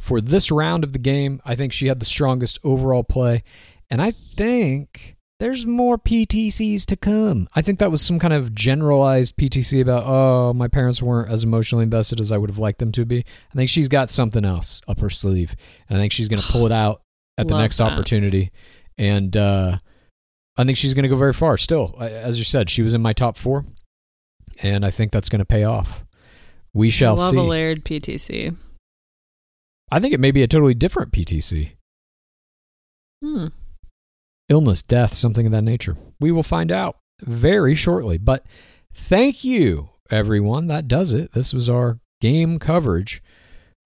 For this round of the game, I think she had the strongest overall play. And I think there's more PTCs to come. I think that was some kind of generalized PTC about, oh, my parents weren't as emotionally invested as I would have liked them to be. I think she's got something else up her sleeve. And I think she's going to pull it out at the next that. opportunity. And uh, I think she's going to go very far. Still, as you said, she was in my top four. And I think that's going to pay off. We shall Love see. a layered PTC. I think it may be a totally different PTC. Hmm. illness, death, something of that nature. We will find out very shortly. But thank you, everyone. That does it. This was our game coverage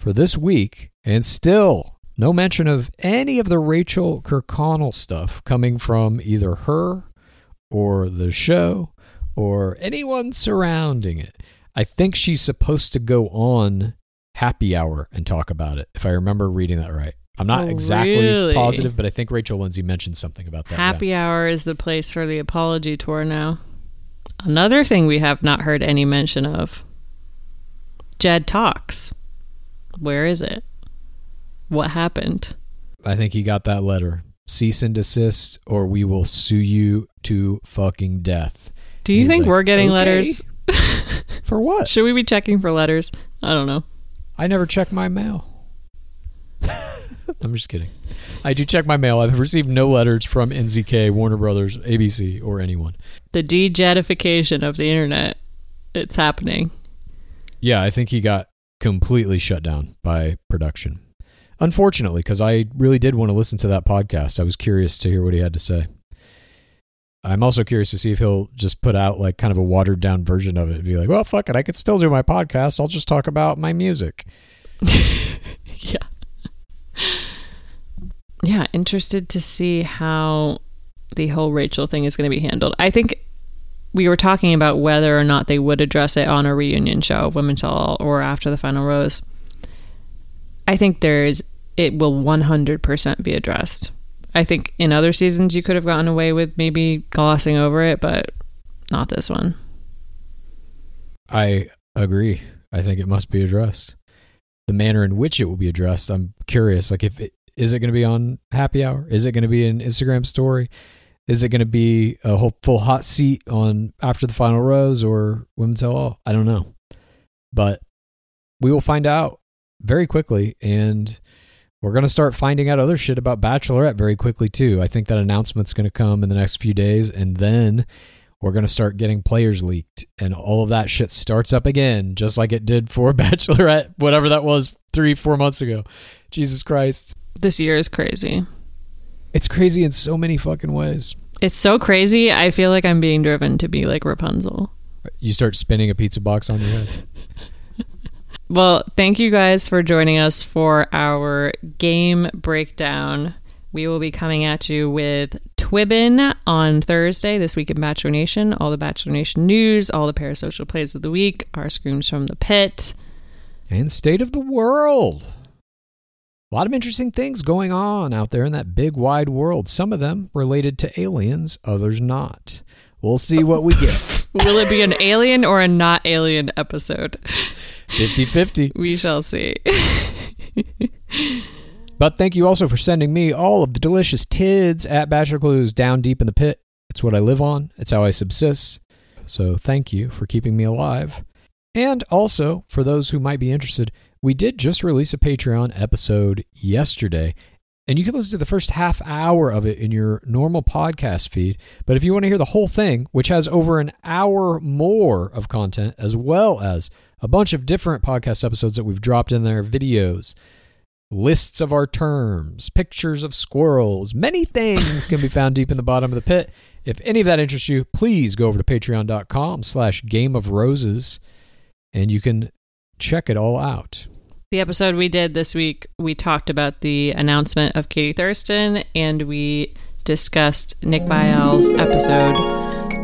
for this week. And still, no mention of any of the Rachel Kirkconnell stuff coming from either her or the show or anyone surrounding it. I think she's supposed to go on happy hour and talk about it, if I remember reading that right. I'm not Oh, exactly really? positive, but I think Rachel Lindsay mentioned something about that. yeah. Happy Hour is the place for the apology tour now. Another thing we have not heard any mention of Jed Talks. Where is it? What happened? I think he got that letter. Cease and desist, or we will sue you to fucking death. Do you think like, we're getting "Okay." letters? For what? Should we be checking for letters? I don't know. I never check my mail. I'm just kidding. I do check my mail. I've received no letters from NZK, Warner Brothers, ABC, or anyone. The de-jedification of the internet. It's happening. Yeah, I think he got completely shut down by production. Unfortunately, because I really did want to listen to that podcast. I was curious to hear what he had to say. I'm also curious to see if he'll just put out like kind of a watered down version of it and be like, well, fuck it. I could still do my podcast. I'll just talk about my music. Yeah. Yeah, interested to see how the whole Rachel thing is going to be handled. I think we were talking about whether or not they would address it on a reunion show, Women Tell All, or after the final rose. I think there's it will 100% be addressed. I think in other seasons you could have gotten away with maybe glossing over it, but not this one. I agree. I think it must be addressed. The manner in which it will be addressed, I'm curious. Like, if it, is it going to be on Happy Hour? Is it going to be an Instagram story? Is it going to be a whole full hot seat on after the final rose or Women Tell All? I don't know, but we will find out very quickly, and we're going to start finding out other shit about Bachelorette very quickly too. I think that announcement's going to come in the next few days, and then we're going to start getting players leaked and all of that shit starts up again, just like it did for Bachelorette, whatever that was three, four months ago. Jesus Christ. This year is crazy. It's crazy in so many fucking ways. It's so crazy. I feel like I'm being driven to be like Rapunzel. You start spinning a pizza box on your head. Well, thank you guys for joining us for our game breakdown. We will be coming at you with Twibbin on Thursday, this week in Bachelor Nation. All the Bachelor Nation news, all the parasocial plays of the week, our screams from the pit. And state of the world. A lot of interesting things going on out there in that big wide world. Some of them related to aliens, others not. We'll see what we get. Will it be an alien or a not alien episode? 50 50. We shall see. But thank you also for sending me all of the delicious tids at Bachelor Clues down deep in the pit. It's what I live on, it's how I subsist. So thank you for keeping me alive. And also, for those who might be interested, we did just release a Patreon episode yesterday. And you can listen to the first half hour of it in your normal podcast feed. But if you want to hear the whole thing, which has over an hour more of content, as well as a bunch of different podcast episodes that we've dropped in there, videos, lists of our terms, pictures of squirrels, many things can be found deep in the bottom of the pit. If any of that interests you, please go over to patreon.com slash game of roses and you can check it all out. The episode we did this week, we talked about the announcement of Katie Thurston and we discussed Nick Viall's episode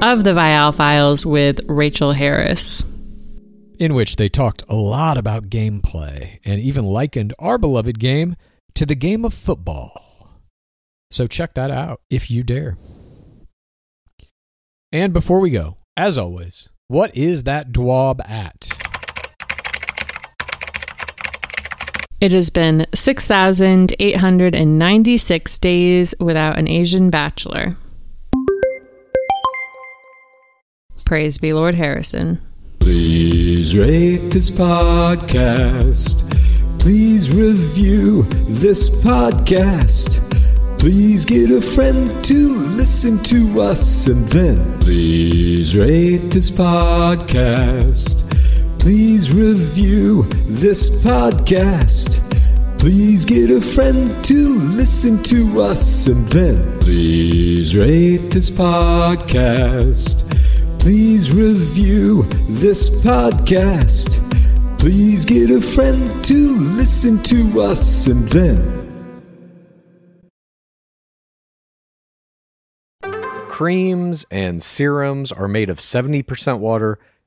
of the Viall Files with Rachel Harris. in which they talked a lot about gameplay and even likened our beloved game to the game of football. So check that out if you dare. And before we go, as always, what is that dwab at? It has been 6,896 days without an Asian bachelor. Praise be Lord Harrison. Please rate this podcast. Please review this podcast. Please get a friend to listen to us and then please rate this podcast. Please review this podcast. Please get a friend to listen to us and then please rate this podcast. Please review this podcast. Please get a friend to listen to us and then Creams and serums are made of 70% water,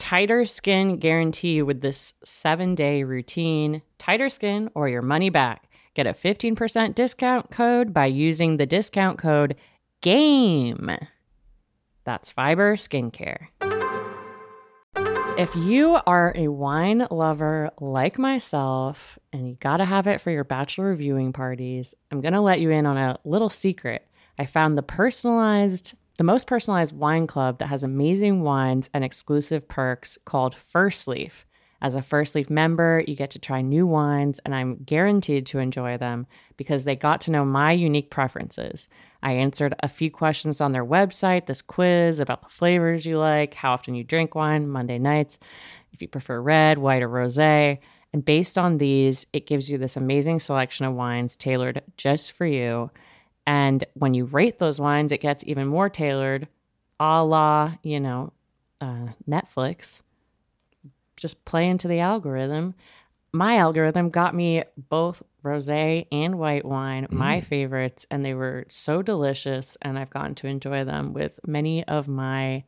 tighter skin guarantee with this seven day routine. Tighter skin or your money back. Get a 15% discount code by using the discount code GAME. That's Fiber Skincare. If you are a wine lover like myself and you gotta have it for your bachelor viewing parties, I'm gonna let you in on a little secret. I found the personalized, the most personalized wine club that has amazing wines and exclusive perks called First Leaf. As a First Leaf member, you get to try new wines, and I'm guaranteed to enjoy them because they got to know my unique preferences. I answered a few questions on their website, this quiz about the flavors you like, how often you drink wine, Monday nights, if you prefer red, white, or rose. And based on these, it gives you this amazing selection of wines tailored just for you. And when you rate those wines, it gets even more tailored, a la, you know, uh, Netflix. Just play into the algorithm. My algorithm got me both rosé and white wine, my favorites, and they were so delicious. And I've gotten to enjoy them with many of my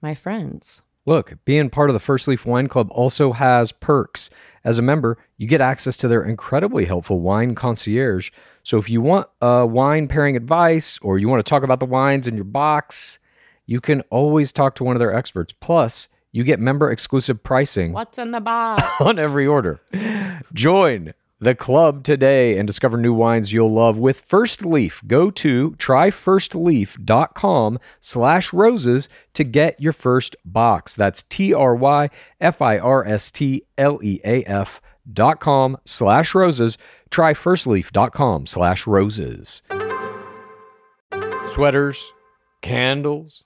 my friends. Look, being part of the First Leaf Wine Club also has perks. As a member, you get access to their incredibly helpful wine concierge. So if you want uh, wine pairing advice or you want to talk about the wines in your box, you can always talk to one of their experts. Plus, you get member exclusive pricing What's in the box? on every order. Join the club today and discover new wines you'll love with First Leaf. Go to tryfirstleaf.com slash roses to get your first box. That's T-R-Y-F-I-R-S-T-L-E-A-F dot com slash roses. Tryfirstleaf.com slash roses. Sweaters, candles,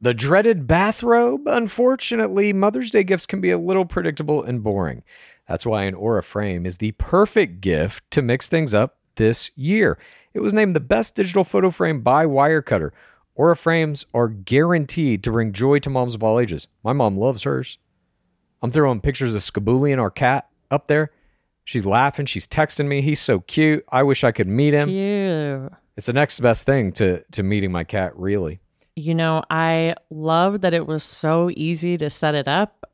the dreaded bathrobe. Unfortunately, Mother's Day gifts can be a little predictable and boring. That's why an Aura frame is the perfect gift to mix things up this year. It was named the best digital photo frame by Wirecutter. Aura frames are guaranteed to bring joy to moms of all ages. My mom loves hers. I'm throwing pictures of Skaboolian, our cat, up there. She's laughing. She's texting me. He's so cute. I wish I could meet him. Cute. It's the next best thing to to meeting my cat, really. You know, I loved that it was so easy to set it up.